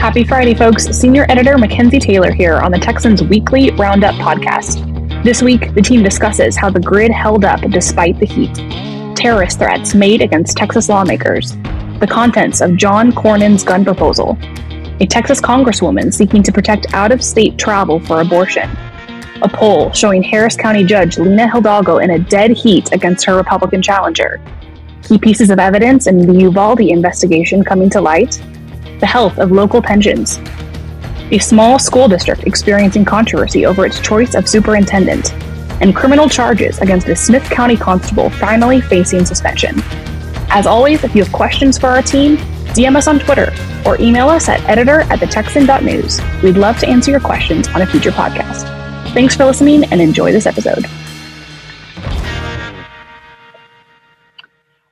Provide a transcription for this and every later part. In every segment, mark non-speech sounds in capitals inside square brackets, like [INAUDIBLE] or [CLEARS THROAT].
Happy Friday, folks. Senior editor Mackenzie Taylor here on the Texans Weekly Roundup podcast. This week, the team discusses how the grid held up despite the heat, terrorist threats made against Texas lawmakers, the contents of John Cornyn's gun proposal, a Texas congresswoman seeking to protect out of state travel for abortion, a poll showing Harris County Judge Lina Hidalgo in a dead heat against her Republican challenger, key pieces of evidence in the Uvalde investigation coming to light, the health of local pensions, a small school district experiencing controversy over its choice of superintendent, and criminal charges against a Smith County constable finally facing suspension. As always, if you have questions for our team, DM us on Twitter or email us at editor at thetexan.news. We'd love to answer your questions on a future podcast. Thanks for listening and enjoy this episode.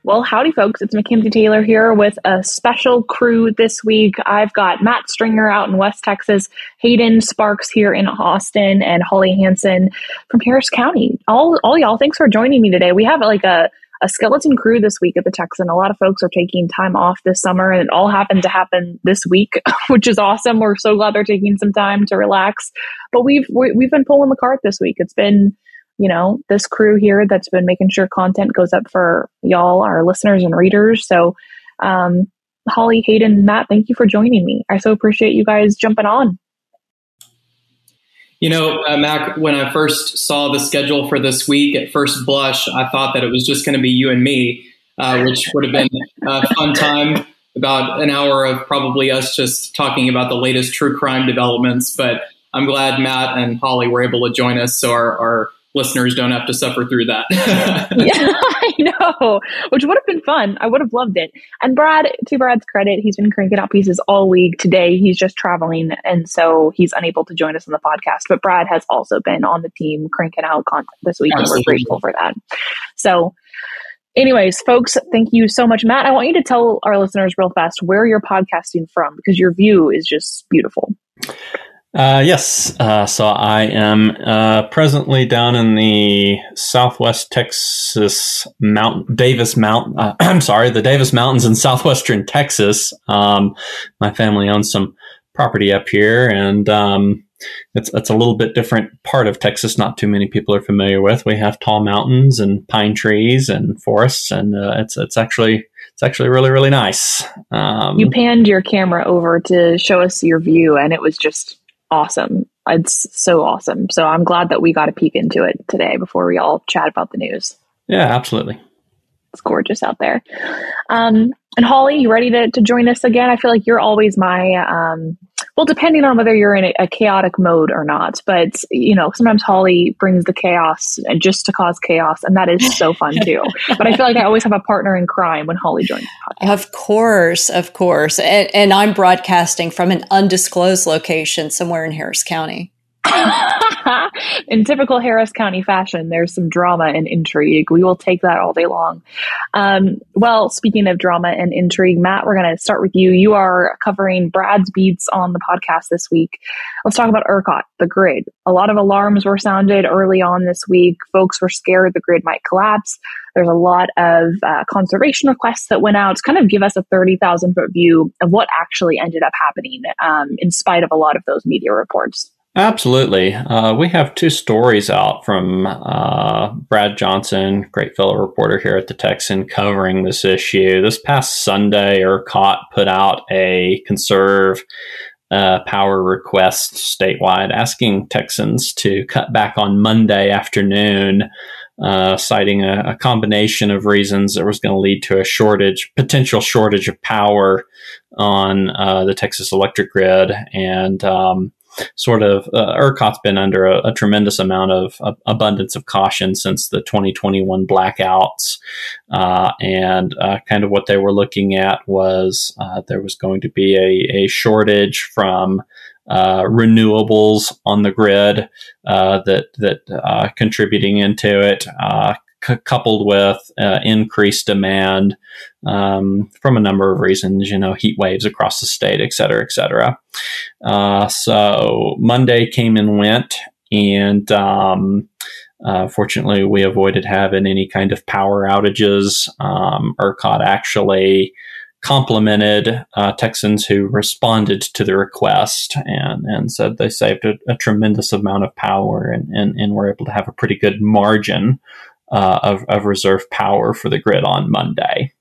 Well, howdy, folks. It's Mackenzie Taylor here with a special crew this week. I've got Matt Stringer out in West Texas, Hayden Sparks here in Austin, and Holly Hanson from Harris County. All, all y'all, thanks for joining me today. We have like a, a skeleton crew this week at the Texan. A lot of folks are taking time off this summer, and it all happened to happen this week, [LAUGHS] which is awesome. We're so glad they're taking some time to relax. But we've we, have we have been pulling the cart this week. It's been you know, this crew here that's been making sure content goes up for y'all, our listeners and readers. So, um, Holly, Hayden, Matt, thank you for joining me. I so appreciate you guys jumping on. You know, uh, Mac, when I first saw the schedule for this week, at first blush, I thought that it was just going to be you and me, uh, which would have been a fun time. About an hour of probably us just talking about the latest true crime developments. But I'm glad Matt and Holly were able to join us so our, our listeners don't have to suffer through that. [LAUGHS] yeah, I know, which would have been fun. I would have loved it. And Brad, to Brad's credit, he's been cranking out pieces all week. Today, he's just traveling, and so he's unable to join us on the podcast. But Brad has also been on the team cranking out content this week, Absolutely. and we're grateful for that. So, anyways, folks, thank you so much, Matt. I want you to tell our listeners real fast where you're podcasting from because your view is just beautiful. Uh, yes. Uh, so I am uh, presently down in the southwest Texas Mount Davis Mount. Uh, [CLEARS THROAT] I'm sorry, the Davis Mountains in southwestern Texas. Um, my family owns some property up here, and um, it's it's a little bit different part of Texas. Not too many people are familiar with. We have tall mountains and pine trees and forests, and uh, it's it's actually it's actually really really nice. Um, you panned your camera over to show us your view, and it was just awesome. It's so awesome. So I'm glad that we got a peek into it today before we all chat about the news. Yeah, absolutely. It's gorgeous out there. Um, and Holly, you ready to, to join us again? I feel like you're always my, um, well, depending on whether you're in a, a, chaotic mode or not. But, you know, sometimes Holly brings the chaos just to cause chaos, and that is so fun too. [LAUGHS] but I feel like I always have a partner in crime when Holly joins the podcast. Of course, of course. And, and I'm broadcasting from an undisclosed location somewhere in Harris County. [LAUGHS] in typical Harris County fashion, there's some drama and intrigue. We will take that all day long. Um, well, speaking of drama and intrigue, Matt, we're going to start with you. You are covering Brad's beats on the podcast this week. Let's talk about ERCOT, the grid. A lot of alarms were sounded early on this week. Folks were scared the grid might collapse. There's a lot of uh, conservation requests that went out to kind of give us a 30,000 foot view of what actually ended up happening um, in spite of a lot of those media reports. Absolutely. Uh, we have two stories out from uh, Brad Johnson, great fellow reporter here at the Texan, covering this issue. This past Sunday, ERCOT put out a conserve uh, power request statewide asking Texans to cut back on Monday afternoon, uh, citing a, a, combination of reasons that was going to lead to a shortage, potential shortage of power on uh, the Texas electric grid. And um, sort of uh, ERCOT's been under a, a tremendous amount of uh, abundance of caution since the 2021 blackouts, uh, and uh, kind of what they were looking at was uh, there was going to be a, a shortage from uh, renewables on the grid that that contributing into it, c- coupled with uh, increased demand um, from a number of reasons, you know, heat waves across the state, et cetera, et cetera. Uh, so Monday came and went, and um, uh, fortunately, we avoided having any kind of power outages. Um, ERCOT actually complimented uh, Texans who responded to the request and, and said they saved a, a tremendous amount of power and, and, and were able to have a pretty good margin uh, of, of reserve power for the grid on Monday.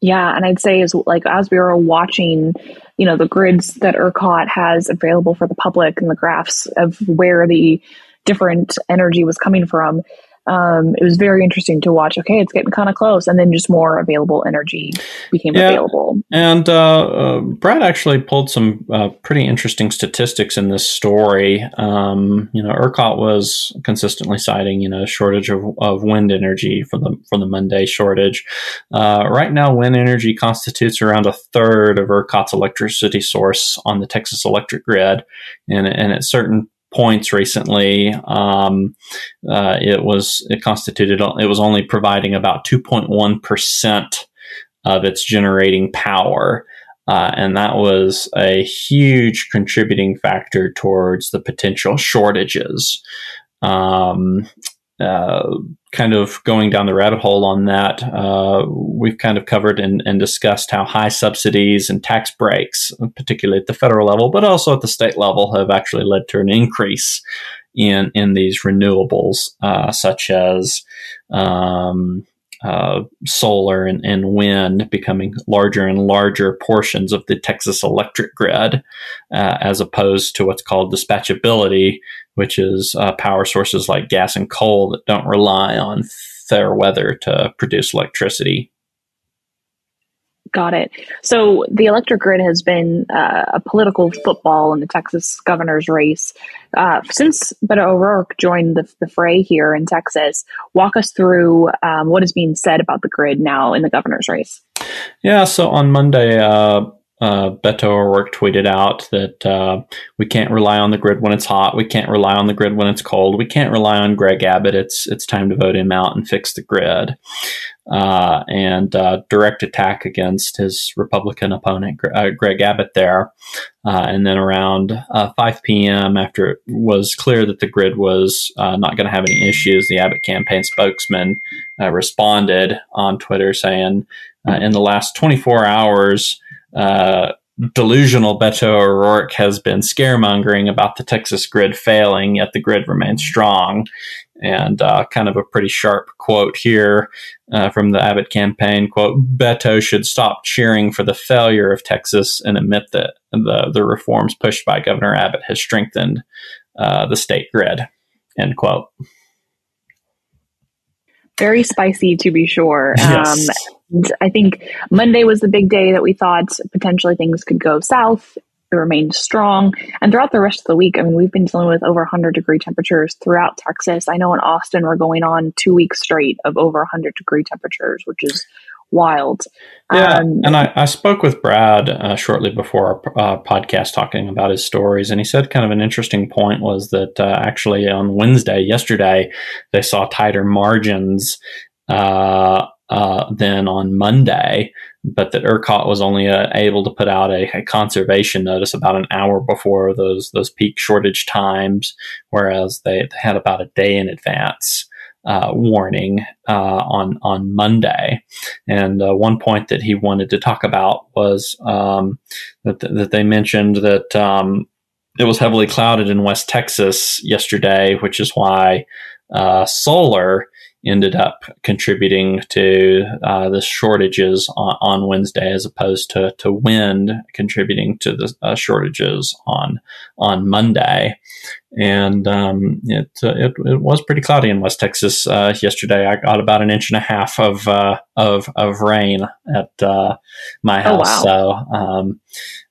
Yeah, and I'd say is like as we were watching, you know, the grids that ERCOT has available for the public and the graphs of where the different energy was coming from, um, it was very interesting to watch. Okay, it's getting kind of close, and then just more available energy became yeah. available. And uh, uh, Brad actually pulled some uh, pretty interesting statistics in this story. Um, you know, ERCOT was consistently citing you know shortage of, of wind energy for the for the Monday shortage. Uh, right now, wind energy constitutes around a third of ERCOT's electricity source on the Texas electric grid, and and at certain points recently. Um, uh, it was it constituted it was only providing about 2.1 percent of its generating power. Uh, and that was a huge contributing factor towards the potential shortages. Um, uh, kind of going down the rabbit hole on that, uh, we've kind of covered and, and, discussed how high subsidies and tax breaks, particularly at the federal level, but also at the state level, have actually led to an increase in in these renewables, uh, such as um, uh, solar and, and, wind becoming larger and larger portions of the Texas electric grid, uh, as opposed to what's called dispatchability, which is uh, power sources like gas and coal that don't rely on fair weather to produce electricity. Got it. So the electric grid has been uh, a political football in the Texas governor's race uh, since Beto O'Rourke joined the, the, fray here in Texas. Walk us through um, what is being said about the grid now in the governor's race. Yeah. So on Monday, uh, uh, Beto O'Rourke tweeted out that uh, we can't rely on the grid when it's hot. We can't rely on the grid when it's cold. We can't rely on Greg Abbott. It's it's time to vote him out and fix the grid. Uh, and uh, direct attack against his Republican opponent, uh, Greg Abbott, there. Uh, and then around 5 p.m., after it was clear that the grid was not going to have any issues, the Abbott campaign spokesman responded on Twitter saying, in the last 24 hours, uh, delusional Beto O'Rourke has been scaremongering about the Texas grid failing, yet the grid remains strong. And uh, kind of a pretty sharp quote here uh, from the Abbott campaign quote, Beto should stop cheering for the failure of Texas and admit that the, the reforms pushed by Governor Abbott has strengthened uh, the state grid, end quote. Very spicy, to be sure. [LAUGHS] Yes. Um, I think Monday was the big day that we thought potentially things could go south. It remained strong. And throughout the rest of the week, I mean, we've been dealing with over 100 degree temperatures throughout Texas. I know in Austin, we're going on two weeks straight of over 100 degree temperatures, which is wild. Yeah, um, and I, I, spoke with Brad uh, shortly before our uh, podcast talking about his stories, and he said kind of an interesting point was that uh, actually on Wednesday, yesterday, they saw tighter margins uh, than on Monday, but that ERCOT was only uh, able to put out a, a, conservation notice about an hour before those those peak shortage times, whereas they, they had about a day in advance. Uh, warning uh, on on Monday, and uh, one point that he wanted to talk about was um, that, that they mentioned that um, it was heavily clouded in West Texas yesterday, which is why uh, solar ended up contributing to uh, the shortages on, on, Wednesday, as opposed to, to wind contributing to the uh, shortages on on Monday. And um, it, uh, it, it was pretty cloudy in West Texas uh, yesterday. I got about an inch and a half of uh, of of rain at uh, my oh, house. Oh, wow.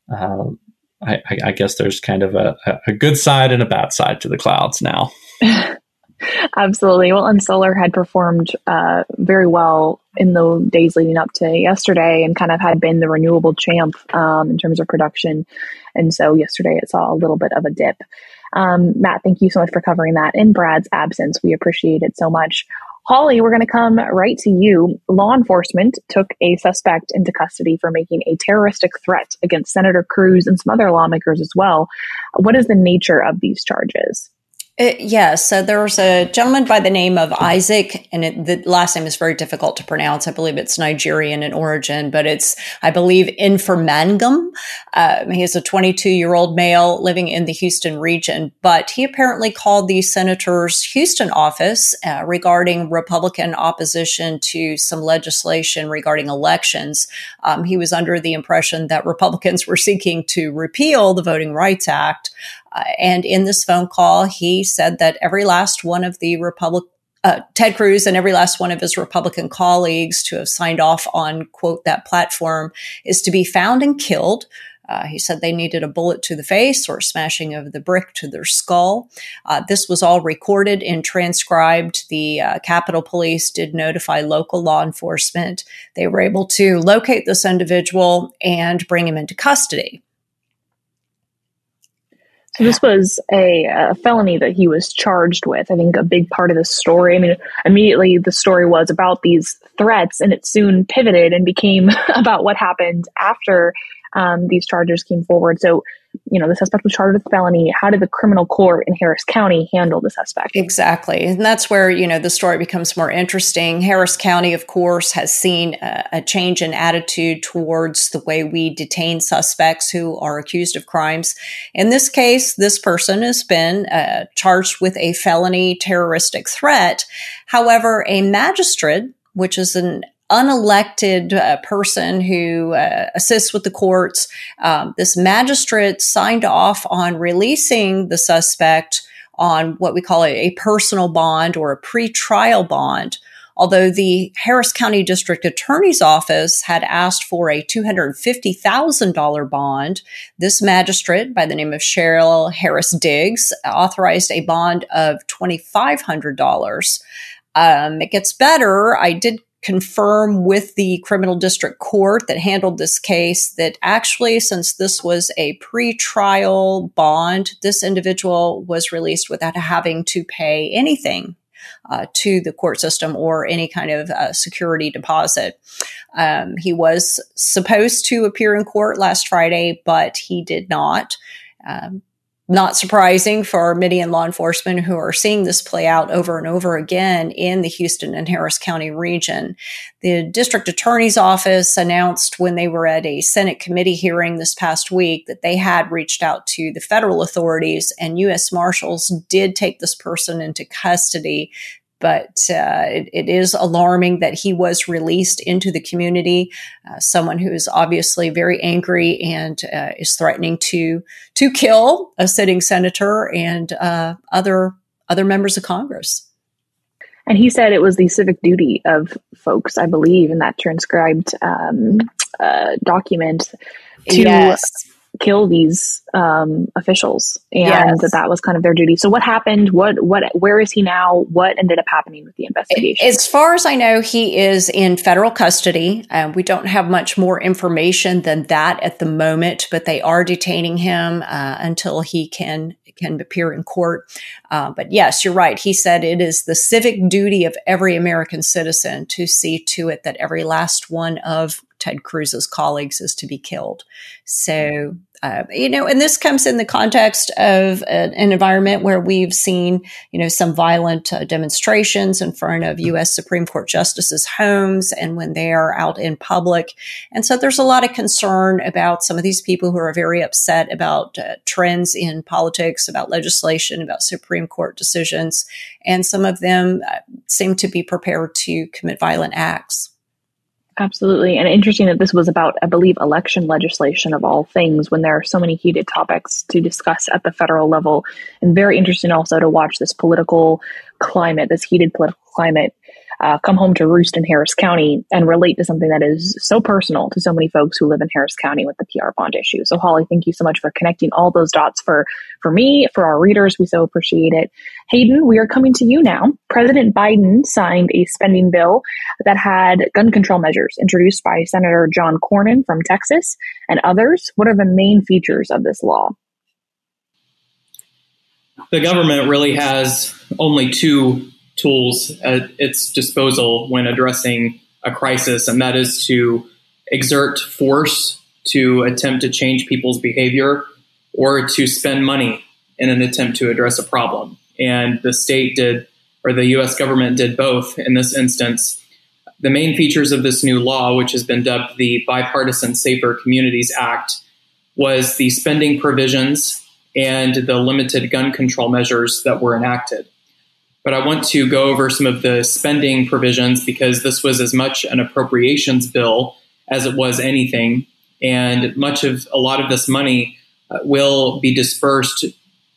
So. Um, I, I, guess there's kind of a, a good side and a bad side to the clouds now. [LAUGHS] [LAUGHS] Absolutely. Well, and solar had performed uh, very well in the days leading up to yesterday and kind of had been the renewable champ um, in terms of production. And so yesterday it saw a little bit of a dip. Um, Matt, thank you so much for covering that in Brad's absence. We appreciate it so much. Holly, we're going to come right to you. Law enforcement took a suspect into custody for making a terroristic threat against Senator Cruz and some other lawmakers as well. What is the nature of these charges? It, yes. So there's a gentleman by the name of Isaac, and it, the last name is very difficult to pronounce. I believe it's Nigerian in origin, but it's, I believe, Inframangum. Uh, he is a 22 year old male living in the Houston region, but he apparently called the senator's Houston office uh, regarding Republican opposition to some legislation regarding elections. Um, he was under the impression that Republicans were seeking to repeal the Voting Rights Act. Uh, and in this phone call, he said that every last one of the Republic, uh, Ted Cruz and every last one of his Republican colleagues to have signed off on, quote, that platform is to be found and killed. Uh, he said they needed a bullet to the face or smashing of the brick to their skull. Uh, this was all recorded and transcribed. The uh, Capitol Police did notify local law enforcement. They were able to locate this individual and bring him into custody. So this was a, a, felony that he was charged with. I think a big part of the story. I mean, immediately the story was about these threats, and it soon pivoted and became [LAUGHS] about what happened after um, these charges came forward. So, you know, the suspect was charged with felony. How did the criminal court in Harris County handle the suspect? Exactly. And that's where, you know, the story becomes more interesting. Harris County, of course, has seen a, a change in attitude towards the way we detain suspects who are accused of crimes. In this case, this person has been uh, charged with a felony terroristic threat. However, a magistrate which is an unelected uh, person who uh, assists with the courts. Um, this magistrate signed off on releasing the suspect on what we call a, a personal bond or a pre-trial bond. Although the Harris County District Attorney's Office had asked for a $250,000 bond, this magistrate by the name of Cheryl Harris Diggs authorized a bond of $2,500. Um, it gets better. I did confirm with the criminal district court that handled this case that actually, since this was a pre-trial bond, this individual was released without having to pay anything uh, to the court system or any kind of uh, security deposit. Um, he was supposed to appear in court last Friday, but he did not. Um, not surprising for many in law enforcement who are seeing this play out over and over again in the Houston and Harris County region. The district attorney's office announced when they were at a Senate committee hearing this past week that they had reached out to the federal authorities and U.S. Marshals did take this person into custody but uh, it, it is alarming that he was released into the community. Uh, someone who is obviously very angry and uh, is threatening to to kill a sitting senator and uh, other other members of Congress. And he said it was the civic duty of folks, I believe, in that transcribed um, uh, document to yes kill these um, officials, and yes. that that was kind of their duty. So, what happened? What what where is he now? What ended up happening with the investigation? As far as I know, he is in federal custody. Um, we don't have much more information than that at the moment, but they are detaining him uh, until he can can appear in court. Uh, but yes, you're right. He said it is the civic duty of every American citizen to see to it that every last one of Ted Cruz's colleagues is to be killed. So, uh, you know, and this comes in the context of a, an environment where we've seen, you know, some violent uh, demonstrations in front of U.S. Supreme Court justices' homes and when they are out in public. And so there's a lot of concern about some of these people who are very upset about uh, trends in politics, about legislation, about Supreme Court decisions. And some of them uh, seem to be prepared to commit violent acts. Absolutely. And interesting that this was about, I believe, election legislation of all things when there are so many heated topics to discuss at the federal level. And very interesting also to watch this political climate, this heated political climate uh, come home to roost in Harris County and relate to something that is so personal to so many folks who live in Harris County with the PR bond issue. So, Holly, thank you so much for connecting all those dots for for me, for our readers. We so appreciate it. Hayden, we are coming to you now. President Biden signed a spending bill that had gun control measures introduced by Senator John Cornyn from Texas and others. What are the main features of this law? The government really has only two tools at its disposal when addressing a crisis, and that is to exert force to attempt to change people's behavior or to spend money in an attempt to address a problem. and the state did, or the U.S. government did both in this instance. The main features of this new law, which has been dubbed the Bipartisan Safer Communities Act, was the spending provisions and the limited gun control measures that were enacted. But I want to go over some of the spending provisions because this was as much an appropriations bill as it was anything. And much of a lot of this money uh, will be dispersed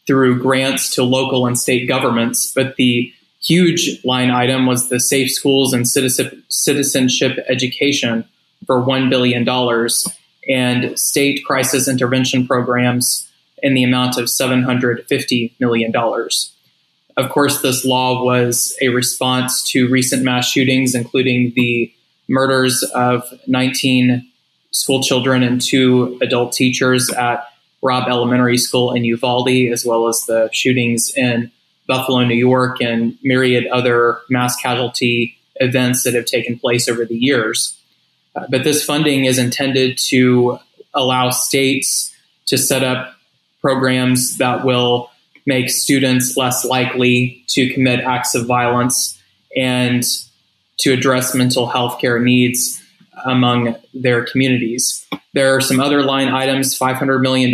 through grants to local and state governments. But the huge line item was the Safe Schools and Citizenship Education for $1 billion and state crisis intervention programs in the amount of $750 million. Of course, this law was a response to recent mass shootings, including the murders of 19 school children and two adult teachers at Robb Elementary School in Uvalde, as well as the shootings in Buffalo, New York, and myriad other mass casualty events that have taken place over the years. Uh, but this funding is intended to allow states to set up programs that will make students less likely to commit acts of violence and to address mental health care needs among their communities. There are some other line items. $500 million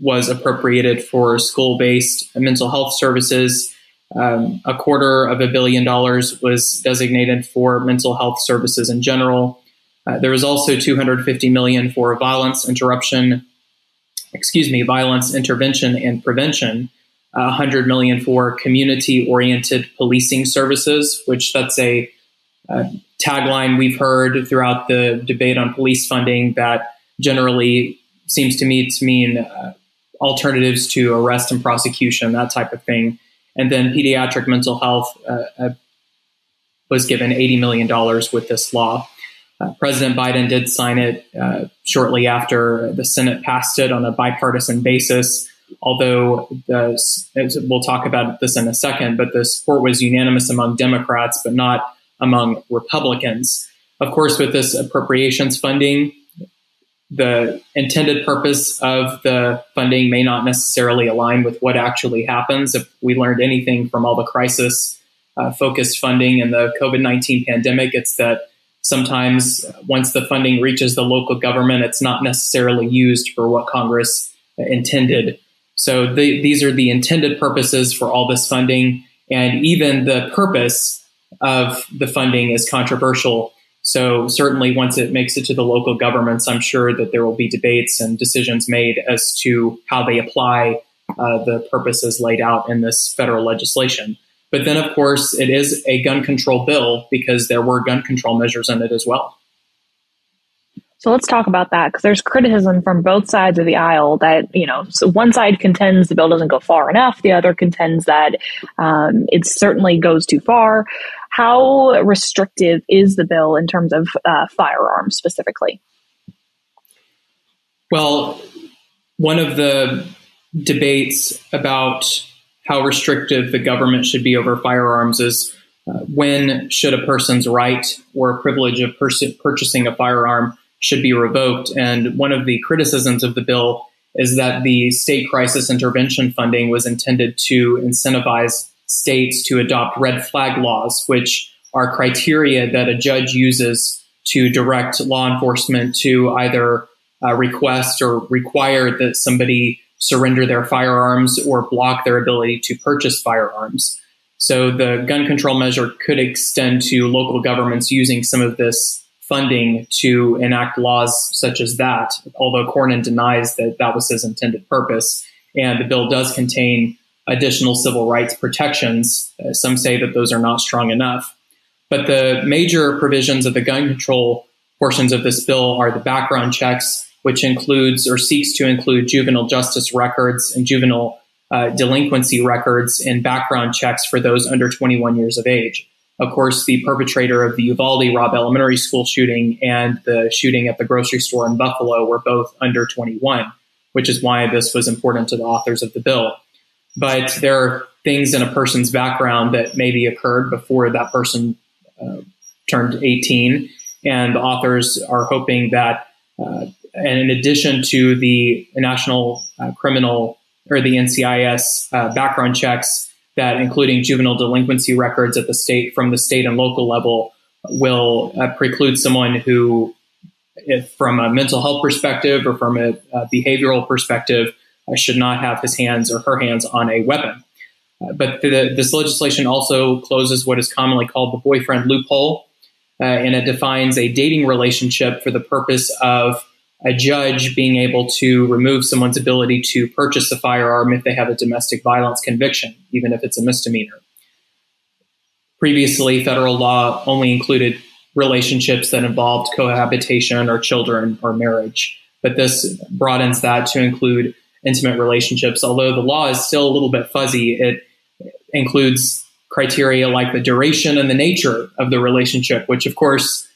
was appropriated for school based mental health services. Um, a quarter of a billion dollars was designated for mental health services in general. Uh, there was also 250 million for violence interruption, excuse me, violence intervention and prevention. Uh, 100 million for community oriented policing services, which that's a uh, tagline we've heard throughout the debate on police funding that generally seems to me to mean uh, alternatives to arrest and prosecution, that type of thing. And then pediatric mental health uh, uh was given $80 million with this law. Uh, President Biden did sign it uh, shortly after the Senate passed it on a bipartisan basis. Although the, we'll talk about this in a second, but the support was unanimous among Democrats, but not among Republicans. Of course, with this appropriations funding, the intended purpose of the funding may not necessarily align with what actually happens. If we learned anything from all the crisis uh, focused funding in the COVID 19 pandemic, it's that sometimes once the funding reaches the local government, it's not necessarily used for what Congress intended. So the, these are the intended purposes for all this funding. And even the purpose of the funding is controversial. So certainly, once it makes it to the local governments, I'm sure that there will be debates and decisions made as to how they apply uh, the purposes laid out in this federal legislation. But then, of course, it is a gun control bill because there were gun control measures in it as well. So let's talk about that because there's criticism from both sides of the aisle that, you know, so one side contends the bill doesn't go far enough, the other contends that um, it certainly goes too far. How restrictive is the bill in terms of uh, firearms specifically? Well, one of the debates about how restrictive the government should be over firearms is uh, when should a person's right or privilege of pers- purchasing a firearm should be revoked. And one of the criticisms of the bill is that the state crisis intervention funding was intended to incentivize states to adopt red flag laws, which are criteria that a judge uses to direct law enforcement to either uh, request or require that somebody surrender their firearms or block their ability to purchase firearms. So the gun control measure could extend to local governments using some of this funding to enact laws such as that, although Cornyn denies that that was his intended purpose. And the bill does contain additional civil rights protections. Uh, some say that those are not strong enough. But the major provisions of the gun control portions of this bill are the background checks, which includes or seeks to include juvenile justice records and juvenile uh, delinquency records and background checks for those under 21 years of age. Of course, the perpetrator of the Uvalde Robb Elementary School shooting and the shooting at the grocery store in Buffalo were both under 21, which is why this was important to the authors of the bill. But there are things in a person's background that maybe occurred before that person uh, turned 18, and the authors are hoping that, uh, in addition to the National uh, Criminal or the NICS uh, background checks, that including juvenile delinquency records at the state from the state and local level will uh, preclude someone who, if from a mental health perspective or from a, a behavioral perspective, uh, should not have his hands or her hands on a weapon. Uh, but the, this legislation also closes what is commonly called the boyfriend loophole, uh, and it defines a dating relationship for the purpose of a judge being able to remove someone's ability to purchase a firearm if they have a domestic violence conviction, even if it's a misdemeanor. Previously, federal law only included relationships that involved cohabitation or children or marriage, but this broadens that to include intimate relationships. Although the law is still a little bit fuzzy, it includes criteria like the duration and the nature of the relationship, which of course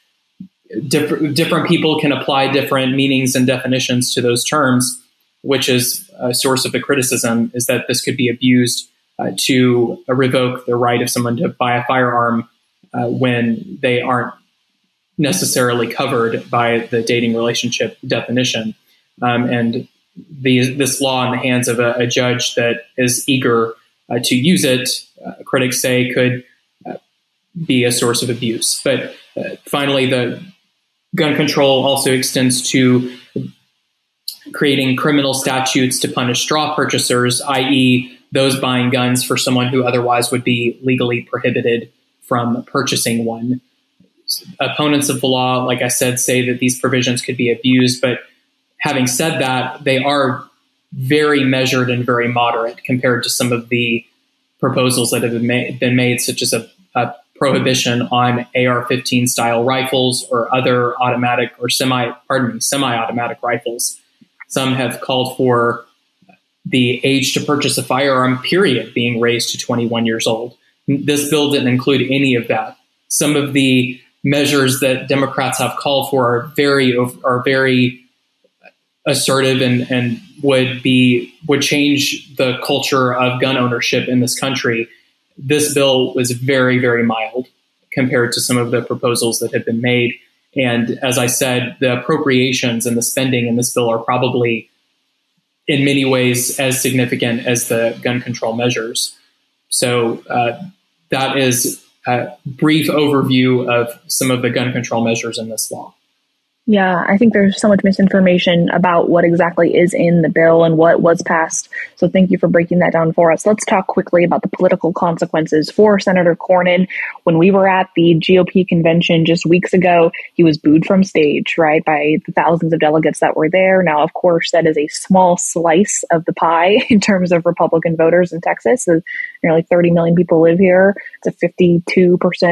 different different people can apply different meanings and definitions to those terms, which is a source of the criticism is that this could be abused uh, to revoke the right of someone to buy a firearm uh, when they aren't necessarily covered by the dating relationship definition. Um, and the, this law in the hands of a, a judge that is eager uh, to use it, uh, critics say, could uh, be a source of abuse. But uh, finally, the gun control also extends to creating criminal statutes to punish straw purchasers, i.e., those buying guns for someone who otherwise would be legally prohibited from purchasing one. Opponents of the law, like I said, say that these provisions could be abused, but having said that, they are very measured and very moderate compared to some of the proposals that have been made, such as a, a prohibition on AR-15 style rifles or other automatic or semi, pardon me, semi-automatic rifles. Some have called for the age to purchase a firearm period being raised to 21 years old. This bill didn't include any of that. Some of the measures that Democrats have called for are very are very assertive and, and would be would change the culture of gun ownership in this country. This bill was very very mild compared to some of the proposals that have been made. And as I said, the appropriations and the spending in this bill are probably in many ways as significant as the gun control measures. So uh, that is a brief overview of some of the gun control measures in this law. Yeah, I think there's so much misinformation about what exactly is in the bill and what was passed. So thank you for breaking that down for us. Let's talk quickly about the political consequences for Senator Cornyn. When we were at the GOP convention just weeks ago, he was booed from stage, right, by the thousands of delegates that were there. Now, of course, that is a small slice of the pie [LAUGHS] in terms of Republican voters in Texas. So nearly 30 million people live here. It's a 52%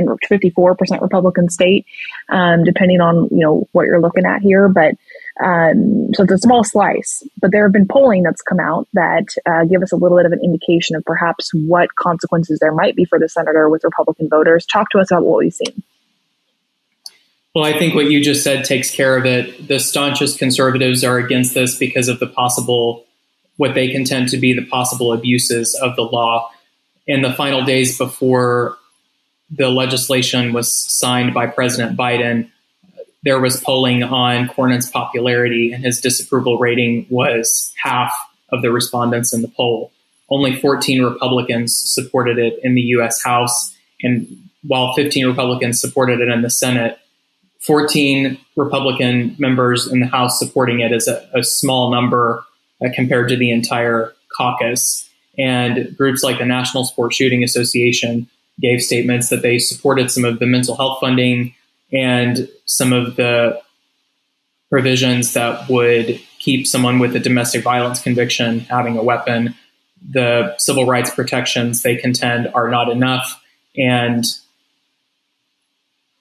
or 54% Republican state, um, depending on, you know, what you're looking at here. But um, so it's a small slice. But there have been polling that's come out that uh, give us a little bit of an indication of perhaps what consequences there might be for the senator with Republican voters. Talk to us about what we've seen. Well, I think what you just said takes care of it. The staunchest conservatives are against this because of the possible, what they contend to be the possible abuses of the law. In the final days before the legislation was signed by President Biden, there was polling on Cornyn's popularity, and his disapproval rating was half of the respondents in the poll. Only 14 Republicans supported it in the U.S. House, and while 15 Republicans supported it in the Senate, 14 Republican members in the House supporting it is a, a small number uh, compared to the entire caucus. And groups like the National Sports Shooting Association gave statements that they supported some of the mental health funding and some of the provisions that would keep someone with a domestic violence conviction having a weapon. The civil rights protections they contend are not enough. And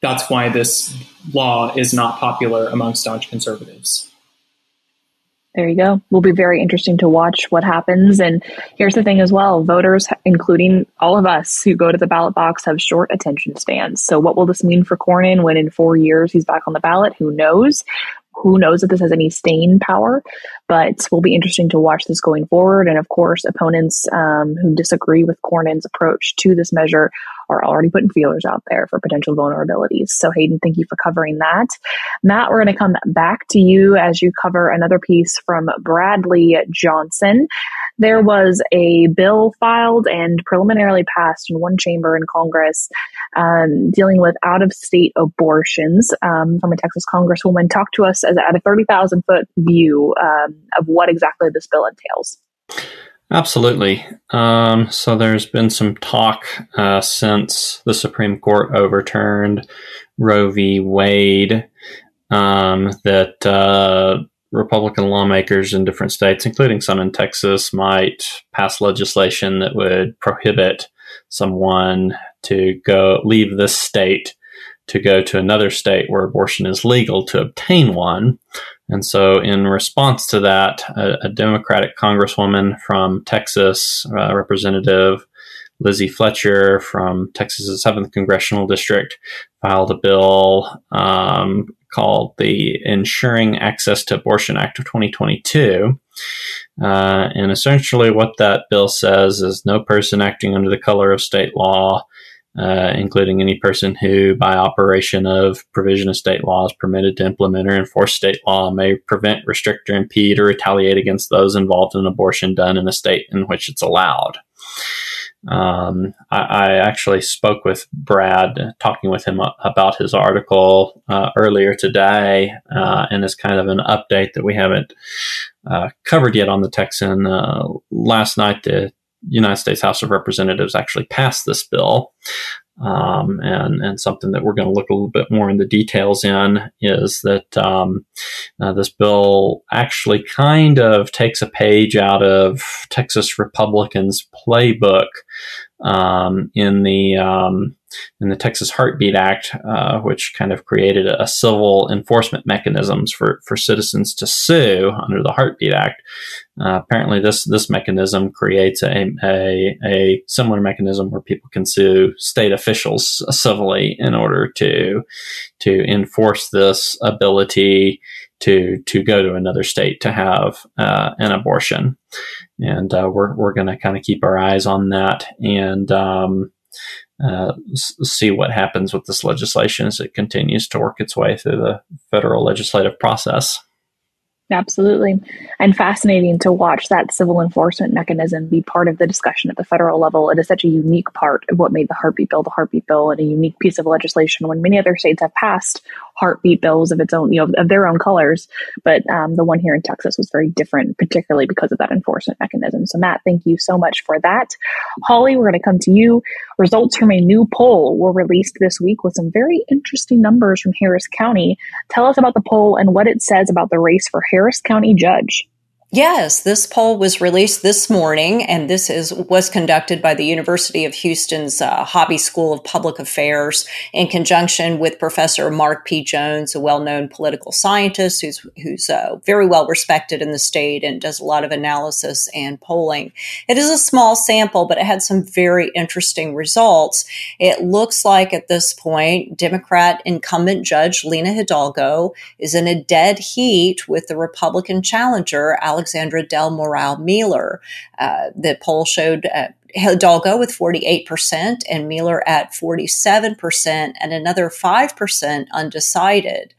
that's why this law is not popular among staunch conservatives there you go. Will be very interesting to watch what happens. And here's the thing as well voters, including all of us who go to the ballot box, have short attention spans. So, what will this mean for Cornyn when in four years he's back on the ballot? Who knows? Who knows if this has any staying power? But will be interesting to watch this going forward. And of course, opponents um, who disagree with Cornyn's approach to this measure are already putting feelers out there for potential vulnerabilities. So, Hayden, thank you for covering that. Matt, we're going to come back to you as you cover another piece from Bradley Johnson. there was a bill filed and preliminarily passed in one chamber in Congress um, dealing with out of state abortions um, from a Texas Congresswoman. Talk to us as, at a 30,000 foot view um, of what exactly this bill entails. Absolutely. Um, so there's been some talk uh, since the Supreme Court overturned Roe v. Wade um, that uh, Republican lawmakers in different states, including some in Texas, might pass legislation that would prohibit someone to go leave this state to go to another state where abortion is legal to obtain one. And so, in response to that, a, a Democratic Congresswoman from Texas, uh, Representative Lizzie Fletcher from Texas's 7th Congressional District, filed a bill um, called the Ensuring Access to Abortion Act of 2022. Uh, and essentially, what that bill says is no person acting under the color of state law uh, including any person who, by operation of provision of state law, is permitted to implement or enforce state law, may prevent, restrict, or impede or retaliate against those involved in abortion done in a state in which it's allowed. Um, I, I, actually spoke with Brad, talking with him about his article uh, earlier today, uh, and it's kind of an update that we haven't uh, covered yet on the Texan. Uh, last night, the United States House of Representatives actually passed this bill. Um, and, and something that we're going to look a little bit more in the details in is that um, uh, this bill actually kind of takes a page out of Texas Republicans' playbook um, in the um, in the Texas Heartbeat Act, uh, which kind of created a, civil enforcement mechanisms for, for citizens to sue under the Heartbeat Act. Uh, apparently, this this mechanism creates a, a, a similar mechanism where people can sue state officials civilly in order to to enforce this ability to to go to another state to have uh, an abortion, and uh, we're we're going to kind of keep our eyes on that and. Um, uh, see what happens with this legislation as it continues to work its way through the federal legislative process. Absolutely. And fascinating to watch that civil enforcement mechanism be part of the discussion at the federal level. It is such a unique part of what made the heartbeat bill the heartbeat bill and a unique piece of legislation when many other states have passed heartbeat bills of its own, you know, of their own colors. But um, the one here in Texas was very different, particularly because of that enforcement mechanism. So, Matt, thank you so much for that. Holly, we're going to come to you. Results from a new poll were released this week with some very interesting numbers from Harris County. Tell us about the poll and what it says about the race for Harris County judge. Yes, this poll was released this morning, and this is was conducted by the University of Houston's uh, Hobby School of Public Affairs in conjunction with Professor Mark P. Jones, a well-known political scientist who's who's uh, very well respected in the state and does a lot of analysis and polling. It is a small sample, but it had some very interesting results. It looks like at this point, Democrat incumbent Judge Lina Hidalgo is in a dead heat with the Republican challenger. Alex Alexandra Del Moral Mealer. Uh, the poll showed uh, Hidalgo with 48% and Mealer at 47% and another 5% undecided.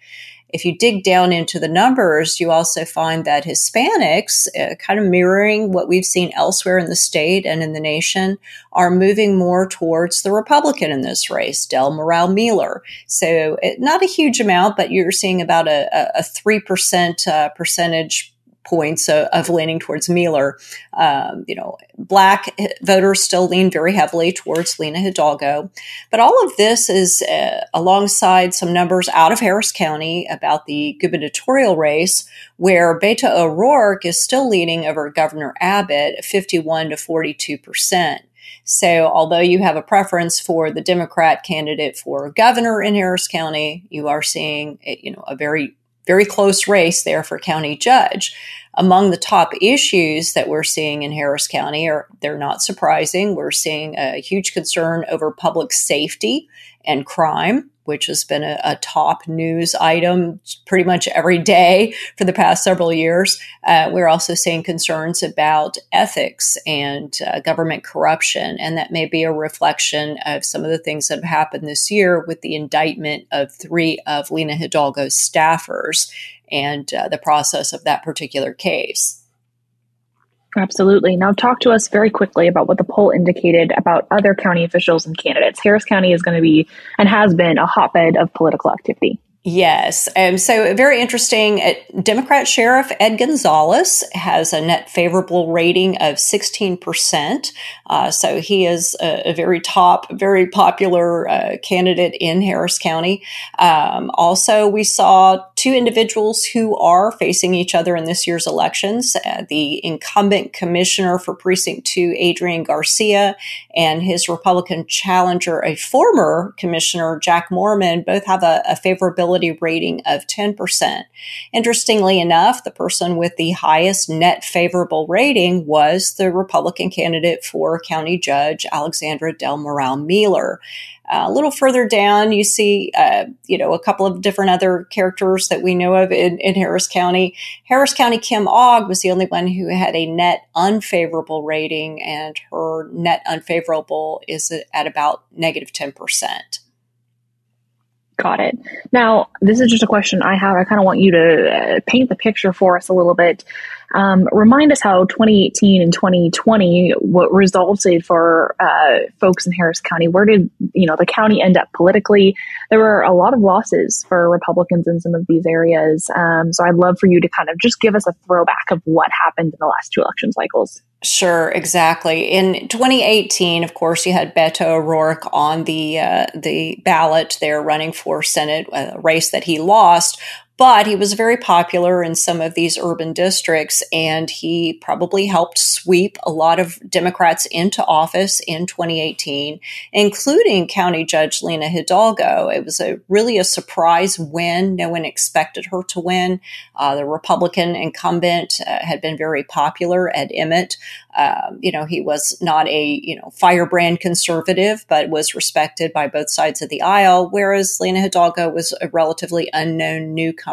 If you dig down into the numbers, you also find that Hispanics, uh, kind of mirroring what we've seen elsewhere in the state and in the nation, are moving more towards the Republican in this race, Del Moral Mealer. So, it, not a huge amount, but you're seeing about a, a, a 3% uh, percentage points of, of leaning towards Mealer. Um, you know, black voters still lean very heavily towards Lina Hidalgo. But all of this is uh, alongside some numbers out of Harris County about the gubernatorial race, where Beto O'Rourke is still leading over Governor Abbott 51 to 42 percent. So, although you have a preference for the Democrat candidate for governor in Harris County, you are seeing, you know, a very very close race there for county judge. Among the top issues that we're seeing in Harris County are they're not surprising. We're seeing a huge concern over public safety and crime which has been a, a, top news item pretty much every day for the past several years. Uh, we're also seeing concerns about ethics and uh, government corruption, and that may be a reflection of some of the things that have happened this year with the indictment of three of Lina Hidalgo's staffers and uh, the process of that particular case. Absolutely. Now, talk to us very quickly about what the poll indicated about other county officials and candidates. Harris County is going to be and has been a hotbed of political activity. Yes. Um, so, very interesting. Uh, Democrat Sheriff Ed Gonzalez has a net favorable rating of 16%. Uh, so, he is a, a, very top, very popular uh, candidate in Harris County. Um, also, we saw two individuals who are facing each other in this year's elections uh, the incumbent commissioner for Precinct 2, Adrian Garcia, and his Republican challenger, a former commissioner, Jack Morman, both have a, a favorability rating of 10%. Interestingly enough, the person with the highest net favorable rating was the Republican candidate for county judge, Alexandra Del Moral Mealer. A little further down, you see, uh, you know, a couple of different other characters that we know of in, in Harris County. Harris County Kim Ogg was the only one who had a net unfavorable rating, and her net unfavorable is at about negative 10%. Got it. Now, this is just a question I have. I kind of want you to uh, paint the picture for us a little bit. Um, remind us how 2018 and 2020 what resulted for uh, folks in Harris County. Where did you know the county end up politically? There were a lot of losses for Republicans in some of these areas. Um, so I'd love for you to kind of just give us a throwback of what happened in the last two election cycles. Sure, exactly. In 2018, of course, you had Beto O'Rourke on the uh, the ballot there, running for Senate, a race that he lost but he was very popular in some of these urban districts, and he probably helped sweep a lot of Democrats into office in 2018, including County Judge Lina Hidalgo. It was a really a surprise win. No one expected her to win. Uh, the Republican incumbent uh, had been very popular Ed Emmett. Um, you know, he was not a, you know, firebrand conservative, but was respected by both sides of the aisle, whereas Lina Hidalgo was a relatively unknown newcomer.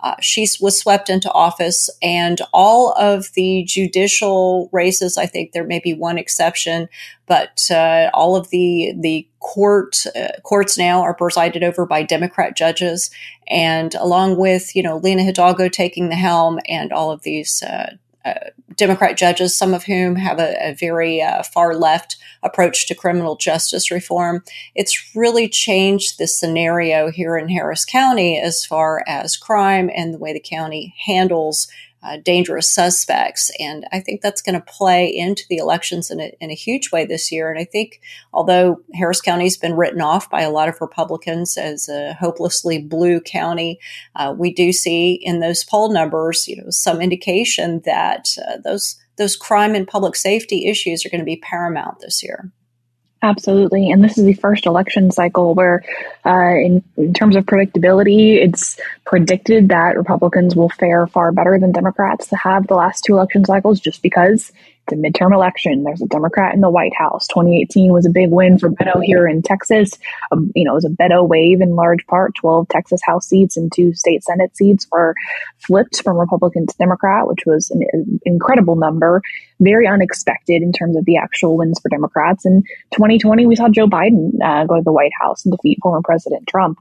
Uh, she was swept into office, and all of the judicial races, I think there may be one exception, but uh, all of the the court uh, courts now are presided over by Democrat judges, and along with you know Lina Hidalgo taking the helm and all of these uh, Democrat judges, some of whom have a, a very uh, far left approach to criminal justice reform. It's really changed the scenario here in Harris County as far as crime and the way the county handles uh, dangerous suspects. And I think that's going to play into the elections in a, in a huge way this year. And I think, although Harris County's been written off by a lot of Republicans as a hopelessly blue county, uh, we do see in those poll numbers, you know, some indication that uh, those those crime and public safety issues are going to be paramount this year. Absolutely. And this is the first election cycle where, uh, in, in, terms of predictability, it's predicted that Republicans will fare far better than Democrats to have the last two election cycles just because it's a midterm election. There's a Democrat in the White House. 2018 was a big win for Beto here in Texas. Um, you know, it was a Beto wave in large part. 12 Texas House seats and two state Senate seats were flipped from Republican to Democrat, which was an, an incredible number. Very unexpected in terms of the actual wins for Democrats. In 2020, we saw Joe Biden uh, go to the White House and defeat former President Trump.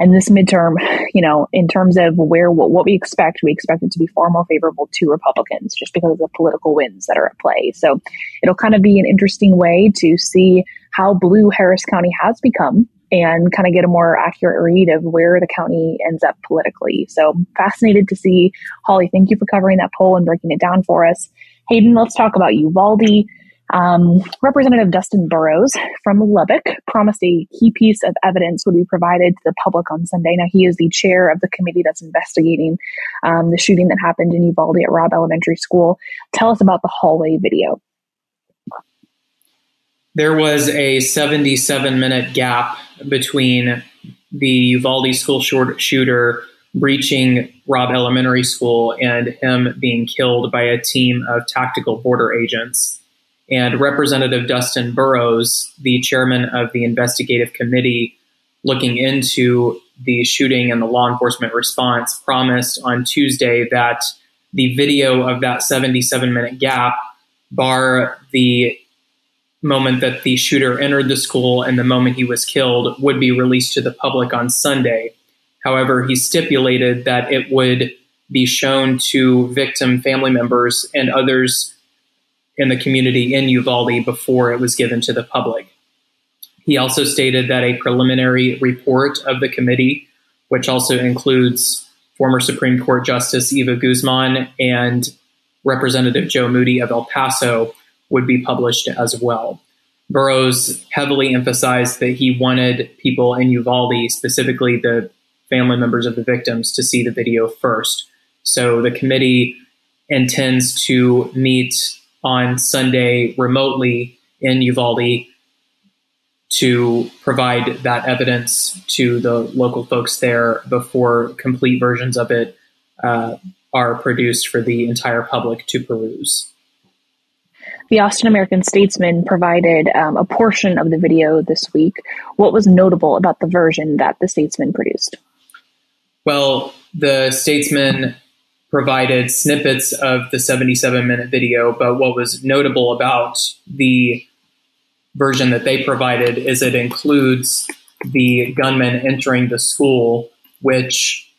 And this midterm, [LAUGHS] you know, in terms of where what, what we expect, we expect it to be far more favorable to Republicans just because of the political wins that are at play. So it'll kind of be an interesting way to see how blue Harris County has become and kind of get a more accurate read of where the county ends up politically. So fascinated to see. Holly, thank you for covering that poll and breaking it down for us. Hayden, let's talk about Uvalde. Um, Representative Dustin Burrows from Lubbock promised a key piece of evidence would be provided to the public on Sunday. Now, he is the chair of the committee that's investigating um, the shooting that happened in Uvalde at Robb Elementary School. Tell us about the hallway video. There was a 77 minute gap between the Uvalde school shooter breaching Robb Elementary School and him being killed by a team of tactical border agents. And Representative Dustin Burrows, the chairman of the investigative committee looking into the shooting and the law enforcement response, promised on Tuesday that the video of that 77 minute gap, bar the moment that the shooter entered the school and the moment he was killed, would be released to the public on Sunday. However, he stipulated that it would be shown to victim family members and others in the community in Uvalde before it was given to the public. He also stated that a preliminary report of the committee, which also includes former Supreme Court Justice Eva Guzman and Representative Joe Moody of El Paso, would be published as well. Burrows heavily emphasized that he wanted people in Uvalde, specifically the family members of the victims, to see the video first. So the committee intends to meet on Sunday remotely in Uvalde to provide that evidence to the local folks there before complete versions of it uh, are produced for the entire public to peruse. The Austin American Statesman provided um, a portion of the video this week. What was notable about the version that the Statesman produced? Well, the Statesman provided snippets of the 77 minute video, but what was notable about the version that they provided is it includes the gunman entering the school, which,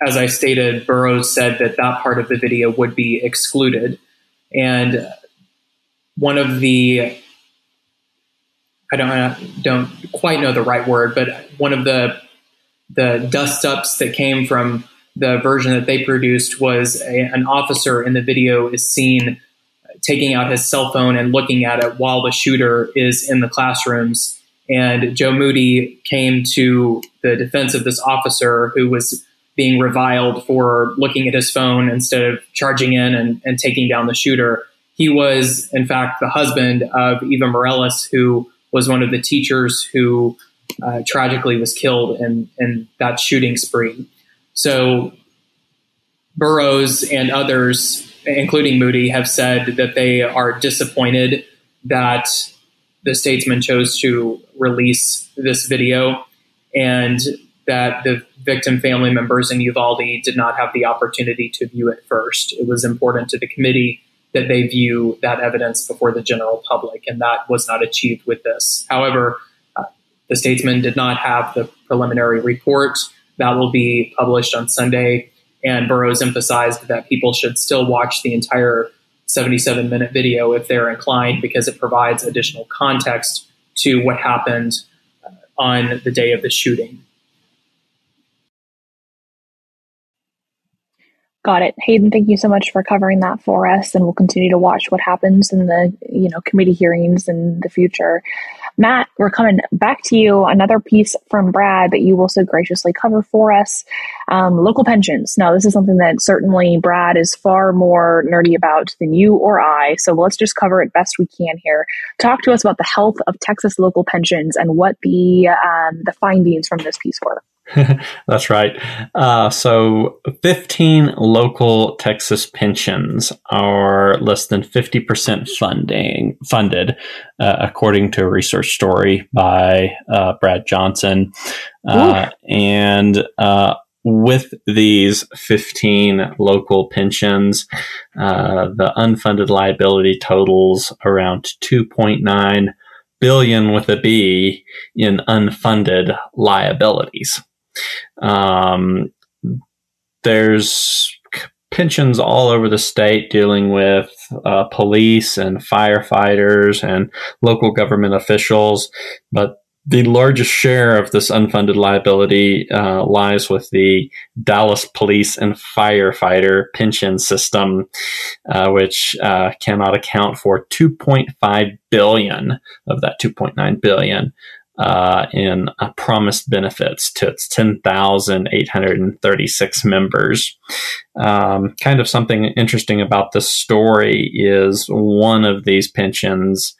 as I stated, Burrows said that that part of the video would be excluded. And one of the I don't I don't quite know the right word, but one of the the dust ups that came from the version that they produced was a, an officer in the video is seen taking out his cell phone and looking at it while the shooter is in the classrooms. And Joe Moody came to the defense of this officer who was being reviled for looking at his phone instead of charging in and, and taking down the shooter. He was, in fact, the husband of Eva Morales, who was one of the teachers who uh, tragically was killed in, in that shooting spree. So Burrows and others, including Moody, have said that they are disappointed that the statesman chose to release this video and that the victim family members in Uvalde did not have the opportunity to view it first. It was important to the committee that they view that evidence before the general public, and that was not achieved with this. However, the statesman did not have the preliminary report that will be published on Sunday, and Burrows emphasized that people should still watch the entire 77 minute video if they're inclined because it provides additional context to what happened uh, on the day of the shooting. Got it. Hayden, thank you so much for covering that for us and we'll continue to watch what happens in the, you know, committee hearings in the future. Matt, we're coming back to you. Another piece from Brad that you will so graciously cover for us. Um, local pensions. Now, this is something that certainly Brad is far more nerdy about than you or I. So let's just cover it best we can here. Talk to us about the health of Texas local pensions and what the um, the findings from this piece were. [LAUGHS] That's right. Uh, so, 15 local Texas pensions are less than 50% funding funded, uh, according to a research story by uh, Brad Johnson. Uh, and uh, with these 15 local pensions, uh, the unfunded liability totals around 2.9 billion with a B in unfunded liabilities. Um, there's pensions all over the state dealing with uh, police and firefighters and local government officials, but the largest share of this unfunded liability uh, lies with the Dallas Police and Firefighter pension system, uh, which uh, cannot account for 2.5 billion of that 2.9 billion uh, in uh, promised benefits to its 10,836 members. Um, kind of something interesting about this story is one of these pensions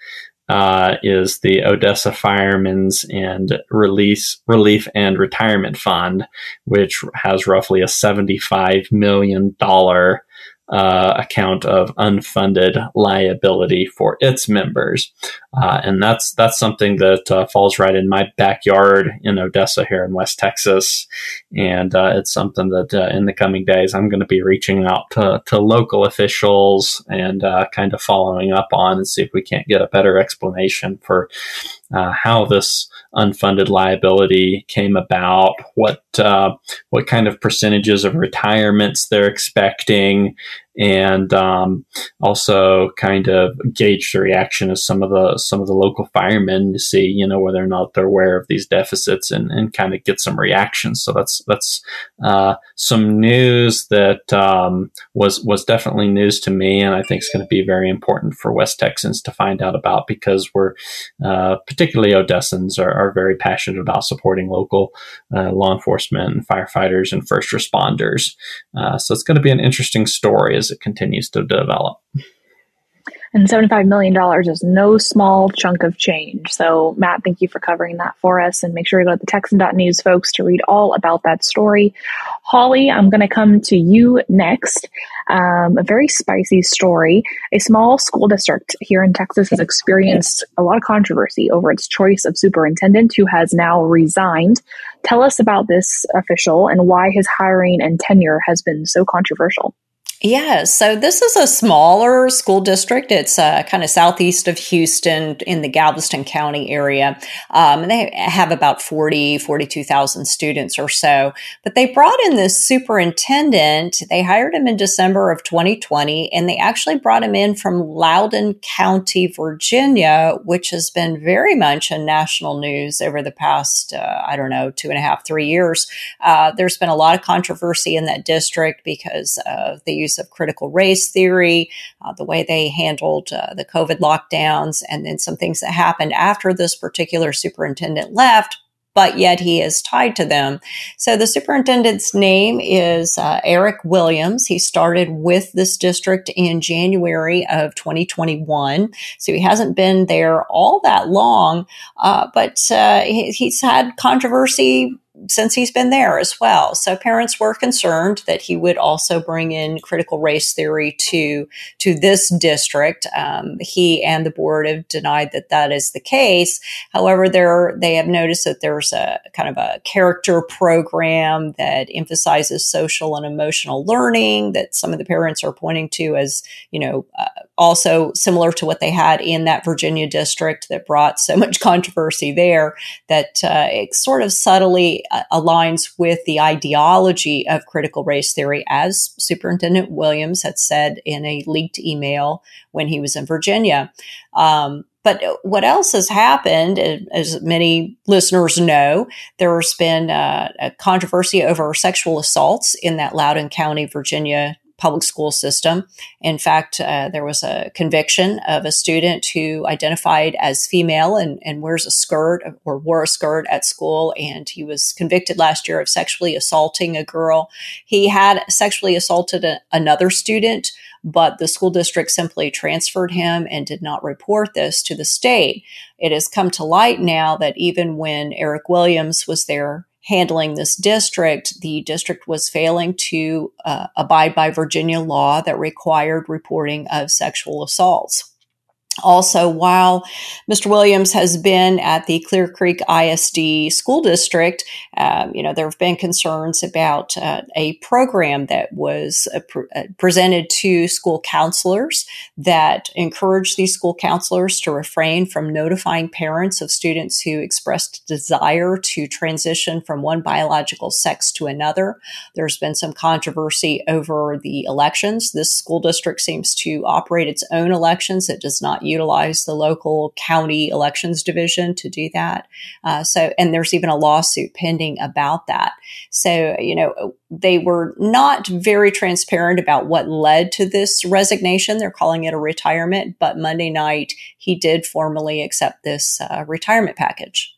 uh, is the Odessa Firemen's and Release Relief and Retirement Fund, which has roughly a $75 million uh, account of unfunded liability for its members, uh, and that's that's something that uh, falls right in my backyard in Odessa here in West Texas, and uh, it's something that uh, in the coming days I'm going to be reaching out to, to local officials and kind of following up on and see if we can't get a better explanation for how this unfunded liability came about, what uh, what kind of percentages of retirements they're expecting, and um, also kind of gauge the reaction of some of the some of the local firemen to see you know whether or not they're aware of these deficits and, and kind of get some reactions. So that's that's uh, some news that um, was was definitely news to me, and I think it's going to be very important for West Texans to find out about because we're uh, particularly Odessans are, are, very passionate about supporting local uh, law enforcement, firefighters, and first responders. Uh, so it's going to be an interesting story as it continues to develop. And $75 million is no small chunk of change. So, Matt, thank you for covering that for us. And make sure you go to the Texan.news, folks, to read all about that story. Holly, I'm going to come to you next. Um, a very spicy story. A small school district here in Texas has experienced a lot of controversy over its choice of superintendent who has now resigned. Tell us about this official and why his hiring and tenure has been so controversial. Yeah, so this is a smaller school district. It's uh, kind of southeast of Houston in the Galveston County area. Um, they have about 40, 42,000 students or so. But they brought in this superintendent. They hired him in December of 2020, and they actually brought him in from Loudoun County, Virginia, which has been very much in national news over the past, uh, I don't know, two and a half, three years. Uh, there's been a lot of controversy in that district because of the use of critical race theory, uh, the way they handled uh, the COVID lockdowns, and then some things that happened after this particular superintendent left but yet he is tied to them. So the superintendent's name is uh, Eric Williams. He started with this district in January of 2021. So he hasn't been there all that long, uh, but uh, he, he's had controversy since he's been there as well. So parents were concerned that he would also bring in critical race theory to to this district. Um, he and the board have denied that that is the case. However, there they have noticed that there's a kind of a character program that emphasizes social and emotional learning that some of the parents are pointing to as you know uh, also similar to what they had in that Virginia district that brought so much [LAUGHS] controversy there that uh, it sort of subtly uh, aligns with the ideology of critical race theory, as Superintendent Williams had said in a leaked email when he was in Virginia. Um, but what else has happened, as many listeners know, there's been uh, a controversy over sexual assaults in that Loudoun County, Virginia public school system. In fact, uh, there was a conviction of a student who identified as female and, and wears a skirt or wore a skirt at school, and he was convicted last year of sexually assaulting a girl. He had sexually assaulted a, another student but the school district simply transferred him and did not report this to the state. It has come to light now that even when Eric Williams was there handling this district, the district was failing to uh, abide by Virginia law that required reporting of sexual assaults. Also, while Mr. Williams has been at the Clear Creek ISD school district, um, you know, there have been concerns about uh, a program that was uh, pre- uh, presented to school counselors that encouraged these school counselors to refrain from notifying parents of students who expressed desire to transition from one biological sex to another. There's been some controversy over the elections. This school district seems to operate its own elections. It does not utilize the local county elections division to do that. Uh, so, and there's even a lawsuit pending about that. So, you know, they were not very transparent about what led to this resignation. They're calling it a retirement, but Monday night he did formally accept this uh, retirement package.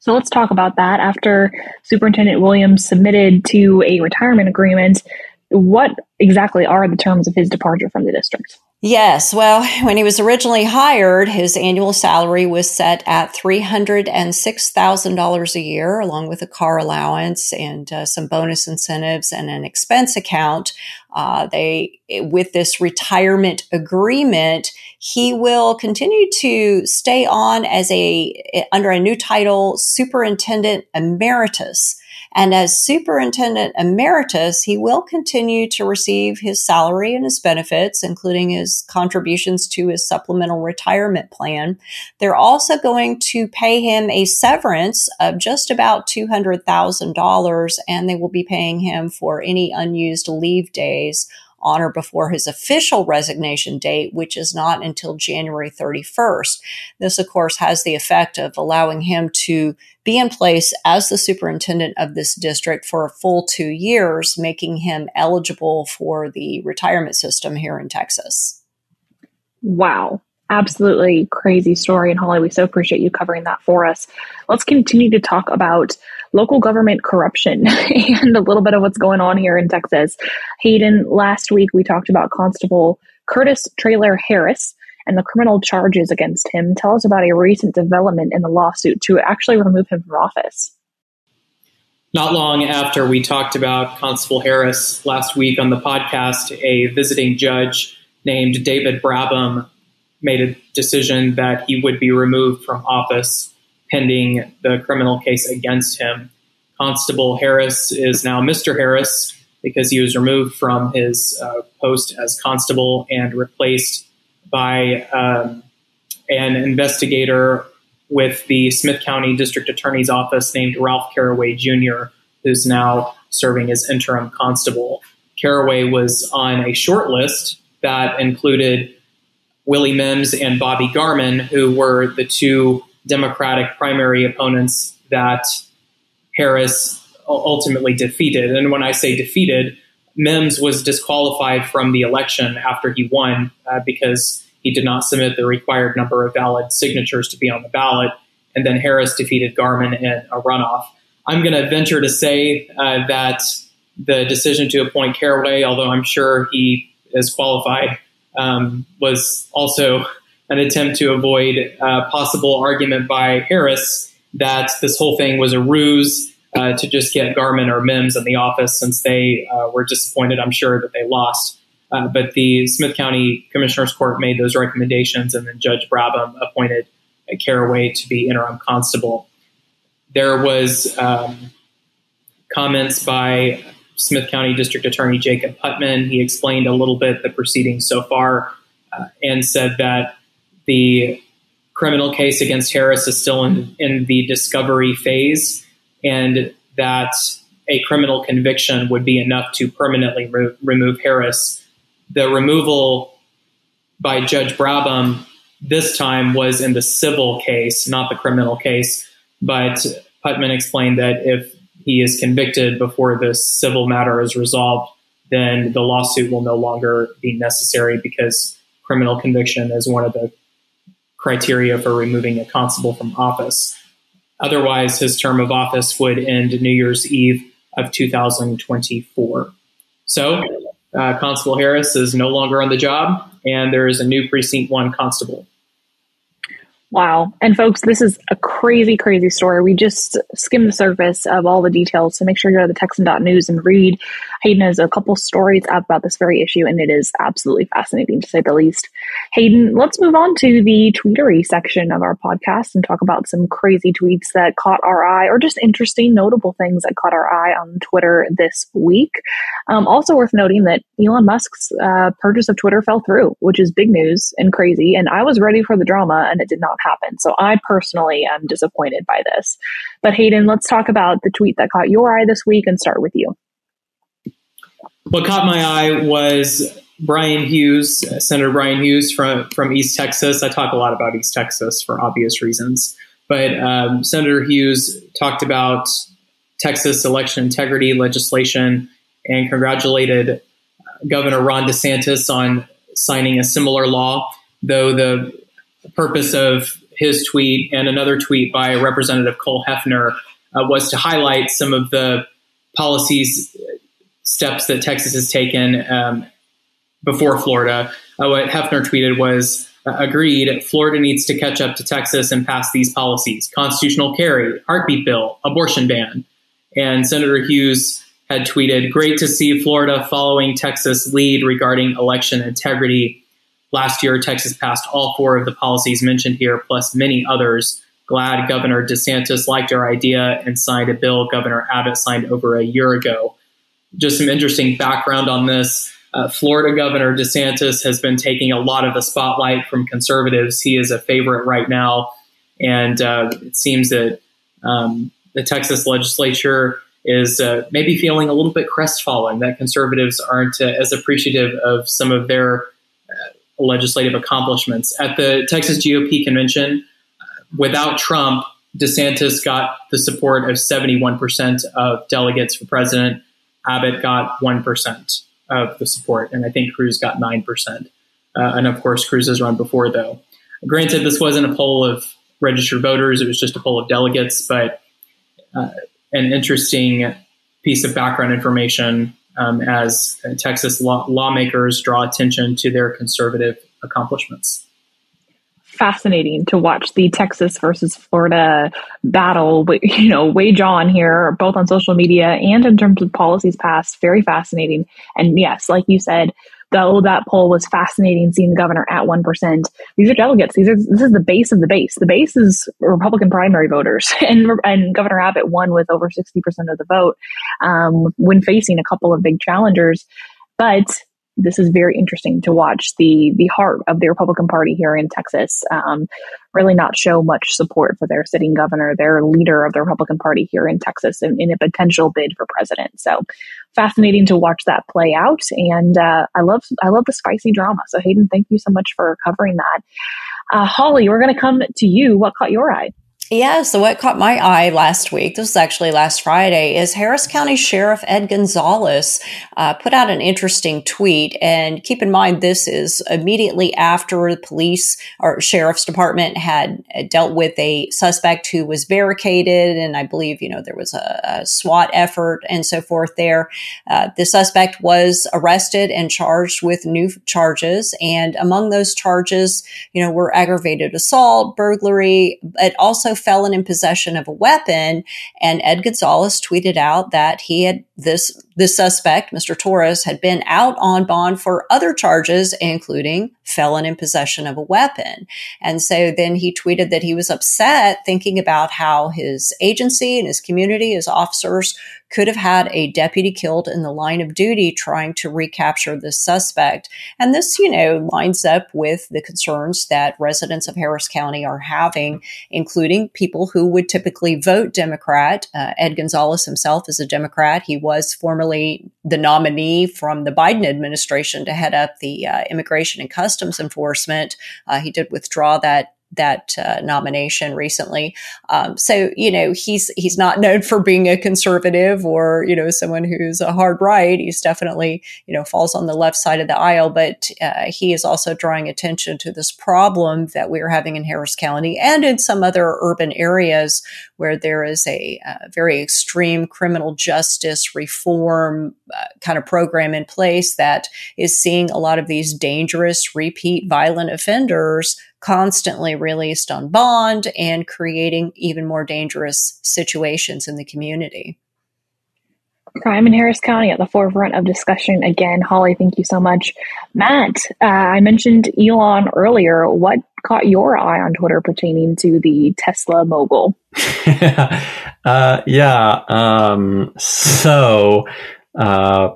So let's talk about that. After Superintendent Williams submitted to a retirement agreement, what exactly are the terms of his departure from the district? Yes. Well, when he was originally hired, his annual salary was set at $306,000 a year, along with a car allowance and uh, some bonus incentives and an expense account. Uh, they, with this retirement agreement, he will continue to stay on as a, under a new title, Superintendent Emeritus. And as superintendent emeritus, he will continue to receive his salary and his benefits, including his contributions to his supplemental retirement plan. They're also going to pay him a severance of just about $200,000, and they will be paying him for any unused leave days on or before his official resignation date, which is not until January 31st. This, of course, has the effect of allowing him to be in place as the superintendent of this district for a full two years, making him eligible for the retirement system here in Texas. Wow absolutely crazy story. And Holly, we so appreciate you covering that for us. Let's continue to talk about local government corruption [LAUGHS] and a little bit of what's going on here in Texas. Hayden, last week we talked about Constable Curtis Traylor Harris and the criminal charges against him. Tell us about a recent development in the lawsuit to actually remove him from office. Not long after we talked about Constable Harris last week on the podcast, a visiting judge named David Brabham made a decision that he would be removed from office pending the criminal case against him. Constable Harris is now Mr. Harris because he was removed from his uh, post as constable and replaced by um, an investigator with the Smith County District Attorney's Office named Ralph Caraway Jr., who's now serving as interim constable. Caraway was on a short list that included Willie Mims and Bobby Garman, who were the two Democratic primary opponents that Harris ultimately defeated. And when I say defeated, Mims was disqualified from the election after he won uh, because he did not submit the required number of valid signatures to be on the ballot. And then Harris defeated Garman in a runoff. I'm going to venture to say uh, that the decision to appoint Caraway, although I'm sure he is qualified, um, was also an attempt to avoid a possible argument by Harris that this whole thing was a ruse uh, to just get Garman or Mims in the office since they uh, were disappointed, I'm sure, that they lost. Uh, but the Smith County Commissioner's Court made those recommendations, and then Judge Brabham appointed Caraway to be interim constable. There was um, comments by Smith County District Attorney Jacob Putman. He explained a little bit the proceedings so far uh, and said that the criminal case against Harris is still in, in the discovery phase and that a criminal conviction would be enough to permanently re- remove Harris. The removal by Judge Brabham this time was in the civil case, not the criminal case. But Putman explained that if he is convicted before this civil matter is resolved, then the lawsuit will no longer be necessary because criminal conviction is one of the criteria for removing a constable from office. Otherwise, his term of office would end New Year's Eve of 2024. So, uh, Constable Harris is no longer on the job, and there is a new Precinct 1 constable. Wow. And folks, this is a crazy, crazy story. We just skimmed the surface of all the details. So make sure you go to the Texan.news and read. Hayden has a couple stories about this very issue, and it is absolutely fascinating to say the least. Hayden, let's move on to the tweetery section of our podcast and talk about some crazy tweets that caught our eye or just interesting, notable things that caught our eye on Twitter this week. Um, also worth noting that Elon Musk's uh, purchase of Twitter fell through, which is big news and crazy. And I was ready for the drama, and it did not happen. So I personally am disappointed by this. But Hayden, let's talk about the tweet that caught your eye this week and start with you. What caught my eye was Bryan Hughes, Senator Bryan Hughes from, from East Texas. I talk a lot about East Texas for obvious reasons. But um, Senator Hughes talked about Texas election integrity legislation and congratulated Governor Ron DeSantis on signing a similar law, though the purpose of his tweet and another tweet by Representative Cole Hefner uh, was to highlight some of the policies steps that Texas has taken um, before Florida. Uh, what Hefner tweeted was uh, agreed Florida needs to catch up to Texas and pass these policies constitutional carry, heartbeat bill, abortion ban. And Senator Hughes had tweeted, Great to see Florida following Texas lead regarding election integrity Last year, Texas passed all four of the policies mentioned here, plus many others. Glad Governor DeSantis liked our idea and signed a bill Governor Abbott signed over a year ago. Just some interesting background on this. Uh, Florida Governor DeSantis has been taking a lot of the spotlight from conservatives. He is a favorite right now. And uh, it seems that um, the Texas legislature is uh, maybe feeling a little bit crestfallen that conservatives aren't uh, as appreciative of some of their legislative accomplishments. At the Texas GOP convention, without Trump, DeSantis got the support of 71% of delegates for president. Abbott got 1% of the support, and I think Cruz got 9%. Uh, and of course, Cruz has run before, though. Granted, this wasn't a poll of registered voters, it was just a poll of delegates, but uh, an interesting piece of background information um, as Texas law- lawmakers draw attention to their conservative accomplishments. Fascinating to watch the Texas versus Florida battle, you know, wage on here, both on social media and in terms of policies passed. Very fascinating. And yes, like you said, though that poll was fascinating seeing the governor at 1%. These are delegates. These are, this is the base of the base. The base is Republican primary voters [LAUGHS] and, and Governor Abbott won with over 60% of the vote, um, when facing a couple of big challengers. But this is very interesting to watch the the heart of the Republican Party here in Texas um, really not show much support for their sitting governor, their leader of the Republican Party here in Texas, in, in a potential bid for president. So fascinating to watch that play out, and uh, I love I love the spicy drama. So Hayden, thank you so much for covering that. Uh, Holly, we're going to come to you. What caught your eye? Yeah, so what caught my eye last week, this was actually last Friday, is Harris County Sheriff Ed Gonzalez uh, put out an interesting tweet. And keep in mind, this is immediately after the police or sheriff's department had uh, dealt with a suspect who was barricaded. And I believe, you know, there was a, a SWAT effort and so forth there. Uh, the suspect was arrested and charged with new charges. And among those charges, you know, were aggravated assault, burglary, but also felon in possession of a weapon. And Ed Gonzalez tweeted out that he had this, this suspect, Mr. Torres, had been out on bond for other charges, including felon in possession of a weapon. And so then he tweeted that he was upset thinking about how his agency and his community, his officers could have had a deputy killed in the line of duty trying to recapture the suspect. And this, you know, lines up with the concerns that residents of Harris County are having, including people who would typically vote Democrat. Uh, Ed Gonzalez himself is a Democrat. He was formerly the nominee from the Biden administration to head up the uh, Immigration and Customs Enforcement. Uh, he did withdraw that that uh, nomination recently. Um, so you know he's he's not [LAUGHS] known for being a conservative or you know someone who's a hard right. He's definitely you know falls on the left side of the aisle, but uh, he is also drawing attention to this problem that we are having in Harris County and in some other urban areas where there is a, uh, very extreme criminal justice reform uh, kind of program in place that is seeing a lot of these dangerous repeat violent offenders constantly released on bond and creating even more dangerous situations in the community. Crime in Harris County at the forefront of discussion again. Holly, thank you so much. Matt, uh, I mentioned Elon earlier. What caught your eye on Twitter pertaining to the Tesla mogul? [LAUGHS] [LAUGHS] uh, yeah. Um, so, uh,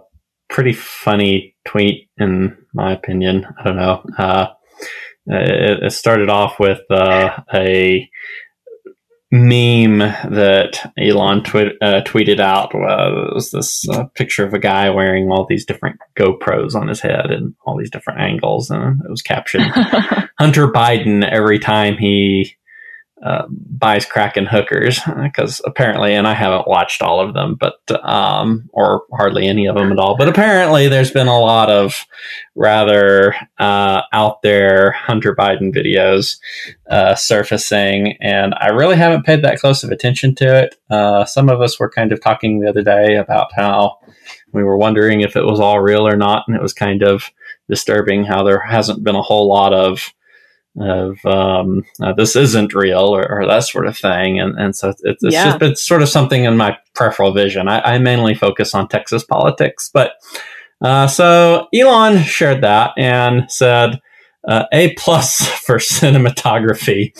pretty funny tweet, in my opinion. I don't know. Uh, it, it started off with uh, a meme that Elon twi- uh, tweeted out. It was this uh, picture of a guy wearing all these different GoPros on his head and all these different angles, and it was captioned [LAUGHS] "Hunter Biden every time he uh, buys Kraken hookers [LAUGHS] because apparently, and I haven't watched all of them, but um, or hardly any of them at all. But apparently, there's been a lot of rather uh, out there Hunter Biden videos uh, surfacing, and I really haven't paid that close of attention to it. Uh, some of us were kind of talking the other day about how we were wondering if it was all real or not, and it was kind of disturbing how there hasn't been a whole lot of of um, uh, this isn't real or, or, that sort of thing. And, and so it's, it's yeah. just been sort of something in my peripheral vision. I, I mainly focus on Texas politics, but uh, so Elon shared that and said, uh, A plus [LAUGHS] for cinematography.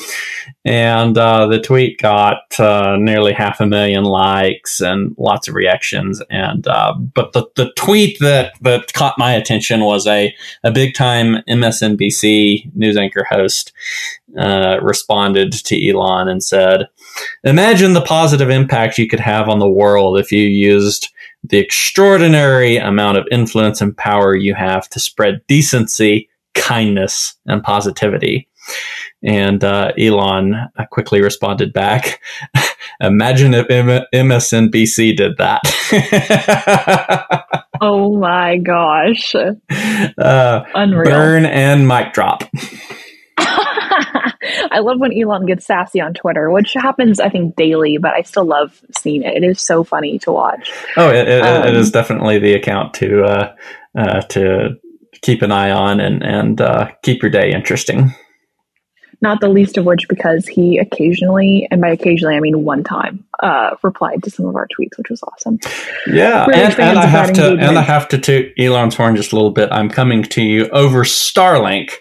And uh, the tweet got uh, nearly half a million likes and lots of reactions. And uh, but the, the tweet that, that caught my attention was a, a big time MSNBC news anchor host uh, responded to Elon and said, Imagine the positive impact you could have on the world if you used the extraordinary amount of influence and power you have to spread decency, kindness, and positivity. And uh, Elon quickly responded back [LAUGHS] Imagine if M- MSNBC did that. [LAUGHS] oh my gosh. Uh, Unreal. Burn and mic drop. [LAUGHS] I love when Elon gets sassy on Twitter, which happens, I think, daily, but I still love seeing it. It is so funny to watch. Oh, it, it, um, it is definitely the account to uh, uh, to keep an eye on and and uh, keep your day interesting. Not the least of which because he occasionally, and by occasionally I mean one time, uh, replied to some of our tweets, which was awesome. Yeah, and, and I have to engagement. and I have to toot Elon's horn just a little bit. I'm coming to you over Starlink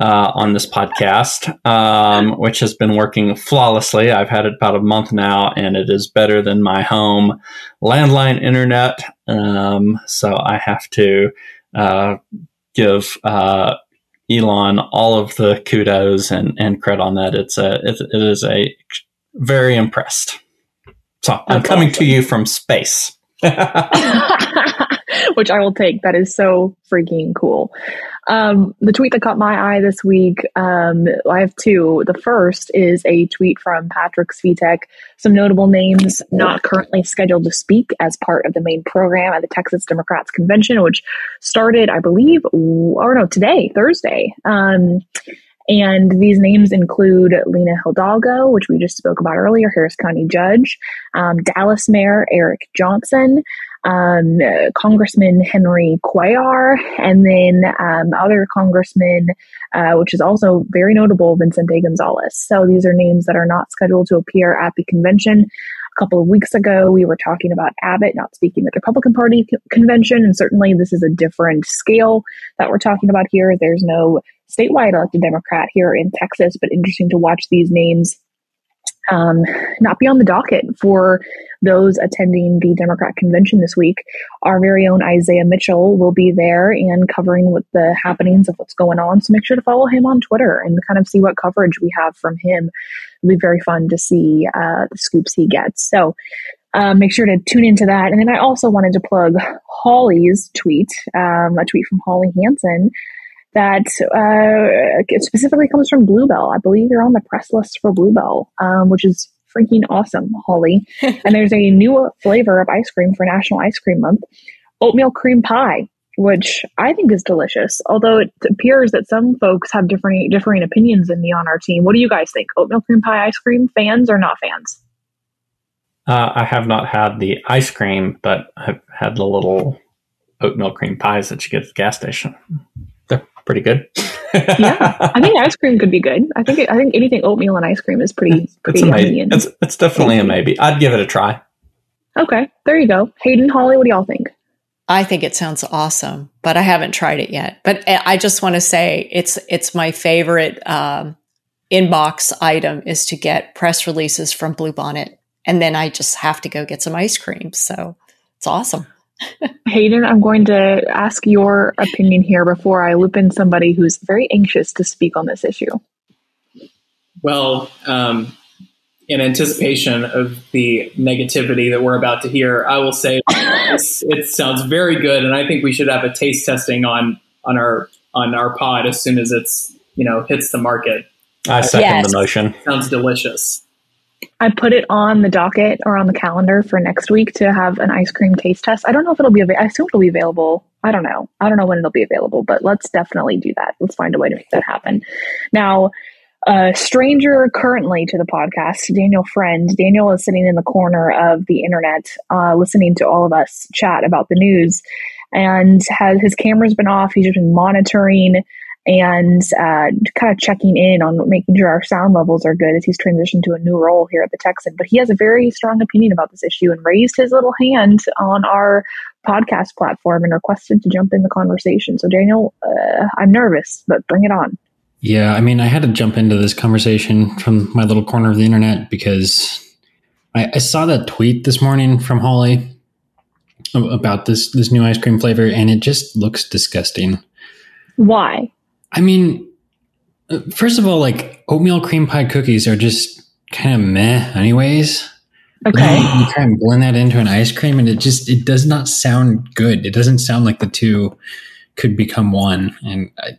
uh, on this podcast, um, which has been working flawlessly. I've had it about a month now, and it is better than my home landline internet. Um, so I have to give uh, Elon all of the kudos and, and credit on that. It's a it, it is a very impressed. So That's I'm coming awesome. to you from space. [LAUGHS] [LAUGHS] Which I will take. That is so freaking cool. Um, the tweet that caught my eye this week, um, I have two. The first is a tweet from Patrick Svitek, some notable names not currently scheduled to speak as part of the main program at the Texas Democrats Convention, which started, I believe, or no, today, Thursday. Um, and these names include Lina Hidalgo, which we just spoke about earlier, Harris County Judge, um, Dallas Mayor Eric Johnson, um, Congressman Henry Cuellar, and then um, other congressmen, uh, which is also very notable, Vicente Gonzalez. So these are names that are not scheduled to appear at the convention. A couple of weeks ago, we were talking about Abbott not speaking at the Republican Party convention, and certainly this is a different scale that we're talking about here. There's no statewide elected Democrat here in Texas, but interesting to watch these names um, not be on the docket for those attending the Democrat convention this week. Our very own Isaiah Mitchell will be there and covering what the happenings of what's going on. So make sure to follow him on Twitter and kind of see what coverage we have from him. It'll be very fun to see uh, the scoops he gets. So uh, make sure to tune into that. And then I also wanted to plug Holly's tweet, um, a tweet from Holly Hansen that uh, specifically comes from Blue Bell. I believe you're on the press list for Blue Bell, um, which is freaking awesome, Holly. [LAUGHS] and there's a new flavor of ice cream for National Ice Cream Month oatmeal cream pie. Which I think is delicious, although it appears that some folks have different differing opinions than me on our team. What do you guys think? Oatmeal cream pie ice cream, fans or not fans? Uh, I have not had the ice cream, but I've had the little oatmeal cream pies that you get at the gas station pretty good. [LAUGHS] yeah, I think ice cream could be good. I think I think anything oatmeal and ice cream is pretty pretty it's yummy. And, it's it's definitely a maybe. I'd give it a try. Okay, there you go. Hayden, Holly, what do y'all think? I think it sounds awesome, but I haven't tried it yet. But I just want to say it's it's my favorite um, inbox item is to get press releases from Bluebonnet, and then I just have to go get some ice cream. So it's awesome. Hayden, I'm going to ask your opinion here before I loop in somebody who's very anxious to speak on this issue. Well, um, in anticipation of the negativity that we're about to hear, I will say it sounds very good, and I think we should have a taste testing on on our on our pod as soon as it's you know hits the market. I second yes. the motion. Sounds delicious. I put it on the docket or on the calendar for next week to have an ice cream taste test. I don't know if it'll be available. I assume it'll be available. I don't know. I don't know when it'll be available, but let's definitely do that. Let's find a way to make that happen. Now, a stranger currently to the podcast, Daniel Friend. Daniel is sitting in the corner of the internet, uh, listening to all of us chat about the news, and has his camera's been off. He's just been monitoring and uh, kind of checking in on making sure our sound levels are good as he's transitioned to a new role here at the Texan. But he has a very strong opinion about this issue and raised his little hand on our podcast platform and requested to jump in the conversation. So, Daniel, uh, I'm nervous, but bring it on. Yeah, I mean, I had to jump into this conversation from my little corner of the internet because I, I saw that tweet this morning from Holly about this this new ice cream flavor, and it just looks disgusting. Why? I mean, uh, first of all, like oatmeal cream pie cookies are just kind of meh, anyways. Okay. You try and blend that into an ice cream, and it just it does not sound good. It doesn't sound like the two could become one. And I,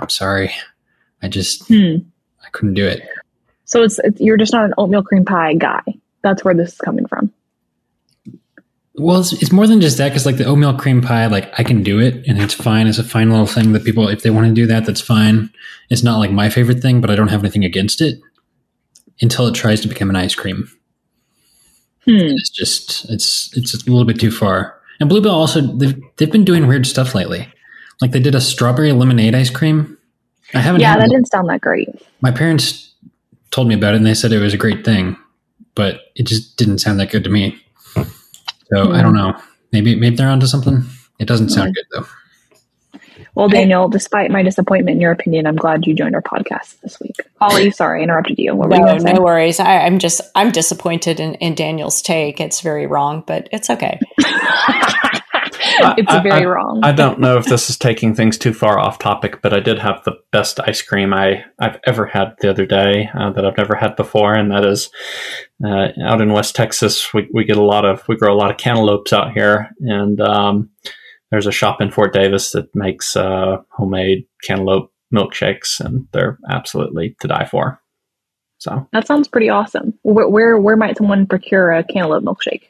I'm sorry, I just Hmm. I couldn't do it. So it's, it's you're just not an oatmeal cream pie guy. That's where this is coming from. Well, it's, it's more than just that because like the oatmeal cream pie, like I can do it and it's fine. It's a fine little thing that people, if they want to do that, that's fine. It's not like my favorite thing, but I don't have anything against it until it tries to become an ice cream. Hmm. It's just it's it's a little bit too far. And Blue Bell also they've they've been doing weird stuff lately. Like they did a strawberry lemonade ice cream. I haven't. Yeah, that it. didn't sound that great. My parents told me about it and they said it was a great thing, but it just didn't sound that good to me. So I don't hmm. know. Maybe maybe they're onto something. It doesn't sound hmm. good though. Well, Daniel, despite my disappointment in your opinion, I'm glad you joined our podcast this week. Holly, [LAUGHS] sorry, I interrupted you. What were you No, going no worries. I, I'm just I'm disappointed in, in Daniel's take. It's very wrong, but it's okay. [LAUGHS] it's I- very I- wrong. I don't know if this is taking things too far off topic, but I did have the best ice cream I, I've ever had the other day uh, that I've never had before, and that is uh, out in West Texas. We, we get a lot of we grow a lot of cantaloupes out here, and um, there's a shop in Fort Davis that makes uh, homemade cantaloupe milkshakes, and they're absolutely to die for. So that sounds pretty awesome. Where, where where might someone procure a cantaloupe milkshake?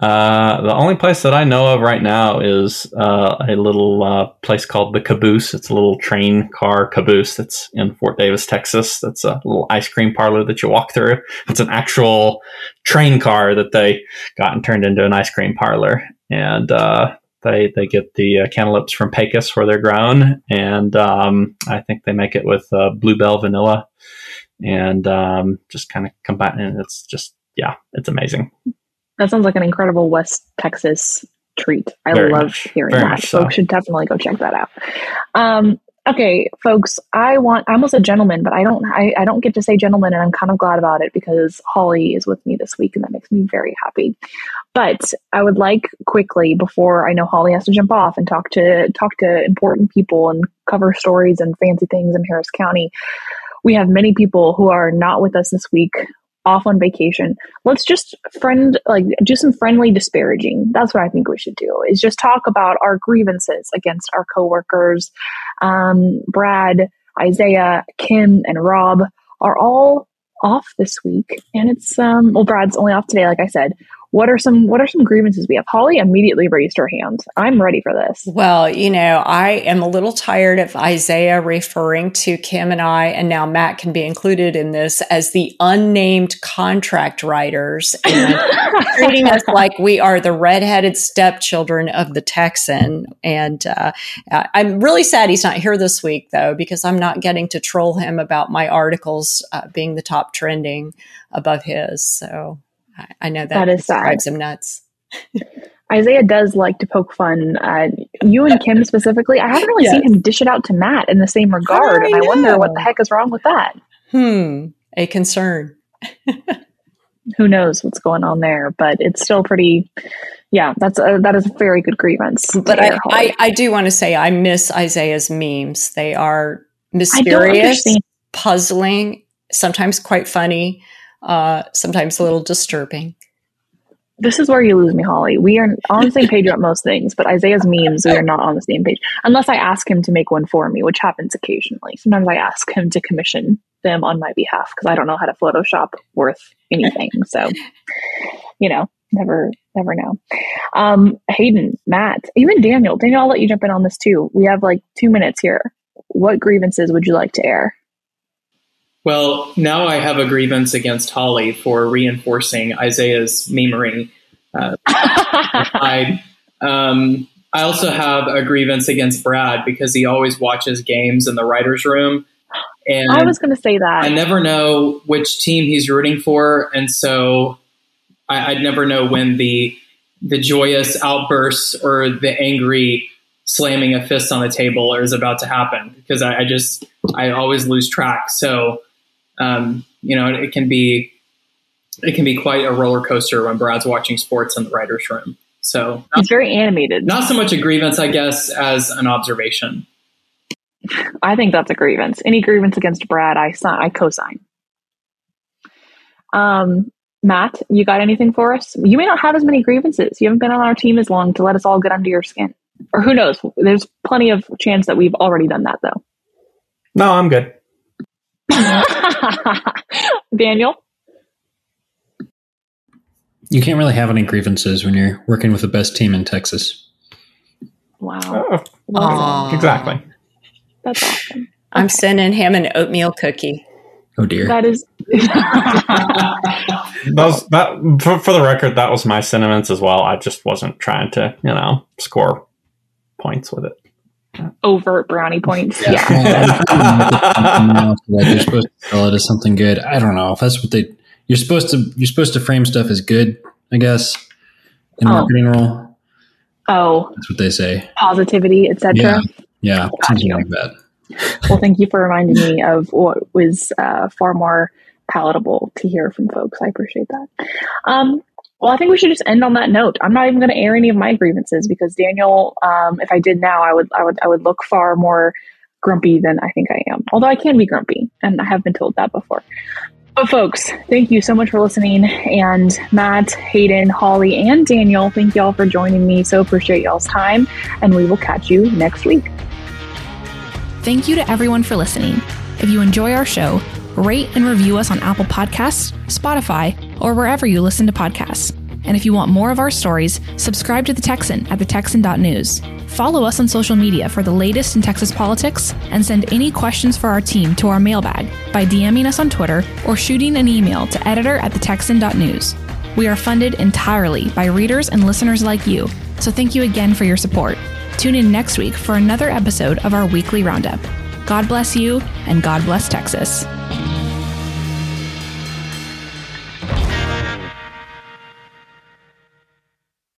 Uh, the only place that I know of right now is uh, a little uh, place called the Caboose. It's a little train car caboose that's in Fort Davis, Texas. That's a little ice cream parlor that you walk through. It's an actual train car that they got and turned into an ice cream parlor, and uh, they they get the uh, cantaloupes from Pecos where they're grown, and um, I think they make it with uh, Blue Bell vanilla, and um, just kind of combine. And it's just yeah, it's amazing. That sounds like an incredible West Texas treat. I Very love much. hearing Very that. so. Folks should definitely go check that out. Um, okay, folks, I want I'm almost a gentleman, but I don't I, I don't get to say gentleman and I'm kind of glad about it because Holly is with me this week and that makes me very happy. But I would like quickly before I know Holly has to jump off and talk to talk to important people and cover stories and fancy things in Harris County. We have many people who are not with us this week off on vacation. Let's just friend like do some friendly disparaging. That's what I think we should do. Is just talk about our grievances against our coworkers. Um, Brad, Isaiah, Kim, and Rob are all off this week, and it's um well Brad's only off today, like I said. What are some what are some grievances we have? Holly immediately raised her hand. I'm ready for this. Well, you know, I am a little tired of Isaiah referring to Kim and I, and now Matt can be included in this as the unnamed contract writers and [LAUGHS] treating us like we are the redheaded stepchildren of the Texan. And uh, I'm really sad he's not here this week, though, because I'm not getting to troll him about my articles uh, being the top trending above his. So I, know that, That is drives him nuts. [LAUGHS] Isaiah does like to poke fun. Uh, you and Kim specifically. I haven't really seen him dish it out to Matt in the same regard, I and I wonder what the heck is wrong with that. Hmm, a concern. [LAUGHS] who knows what's going on there but it's still pretty yeah that's a, that is a very good grievance But I, I, I do want to say I miss Isaiah's memes. They are mysterious, puzzling, sometimes quite funny, uh, sometimes a little disturbing. this is where you lose me holly. We are on the same page about most things but isaiah's memes we are not on the same page. Unless i ask him to make one for me which happens occasionally. Sometimes i ask him to commission them on my behalf because i don't know how to photoshop worth anything. So you know never never know. Um hayden matt even daniel daniel i'll let you jump in on this too. We have like two minutes here. What grievances would you like to air Well, now I have a grievance against Holly for reinforcing Isaiah's memery. Uh, I, [LAUGHS] um, I also have a grievance against Brad because he always watches games in the writers' room, and i was going to say that I never know which team he's rooting for, and so I, I'd never know when the the joyous outbursts or the angry slamming a fist on the table is about to happen because I, I just I always lose track. So um, you know it can be it can be quite a roller coaster when Brad's watching sports in the writers' room. So It's very animated. not so much a grievance, I guess, as an observation. I think that's a grievance. Any grievance against Brad, I sign, I co-sign. Um, Matt, you got anything for us? You may not have as many grievances. You haven't been on our team as long to let us all get under your skin. Or who knows? There's plenty of chance that we've already done that, though. No, I'm good. [LAUGHS] Daniel? You can't really have any grievances when you're working with the best team in Texas. Wow. Oh, Aw. exactly. That's awesome. I'm sending him an oatmeal cookie. Oh dear. That is. [LAUGHS] [LAUGHS] Those that for, for the record, that was my sentiments as well. I just wasn't trying to, you know, score points with it. Overt brownie points. Yeah. Yeah. [LAUGHS] [LAUGHS] Like you're supposed to sell it as something good. I don't know if that's what they. You're supposed to. You're supposed to frame stuff as good. I guess in Oh. marketing role, Oh, that's what they say. positivity, etc. Yeah, yeah, something Gotcha. like that. Well, thank you for reminding me of what was uh, far more palatable to hear from folks. I appreciate that. Um, well, I think we should just end on that note. I'm not even going to air any of my grievances because Daniel, um, if I did now, I would, I would, I would look far more grumpy than I think I am. Although I can be grumpy, and I have been told that before. But folks, thank you so much for listening. And Matt, Hayden, Holly, and Daniel, thank y'all for joining me. So appreciate y'all's time, and we will catch you next week. Thank you to everyone for listening. If you enjoy our show, rate and review us on Apple Podcasts, Spotify, or wherever you listen to podcasts. And if you want more of our stories, subscribe to The Texan at thetexan.news. Follow us on social media for the latest in Texas politics and send any questions for our team to our mailbag by DMing us on Twitter or shooting an email to editor at thetexan.news. We are funded entirely by readers and listeners like you, so thank you again for your support. Tune in next week for another episode of our weekly roundup. God bless you, and God bless Texas.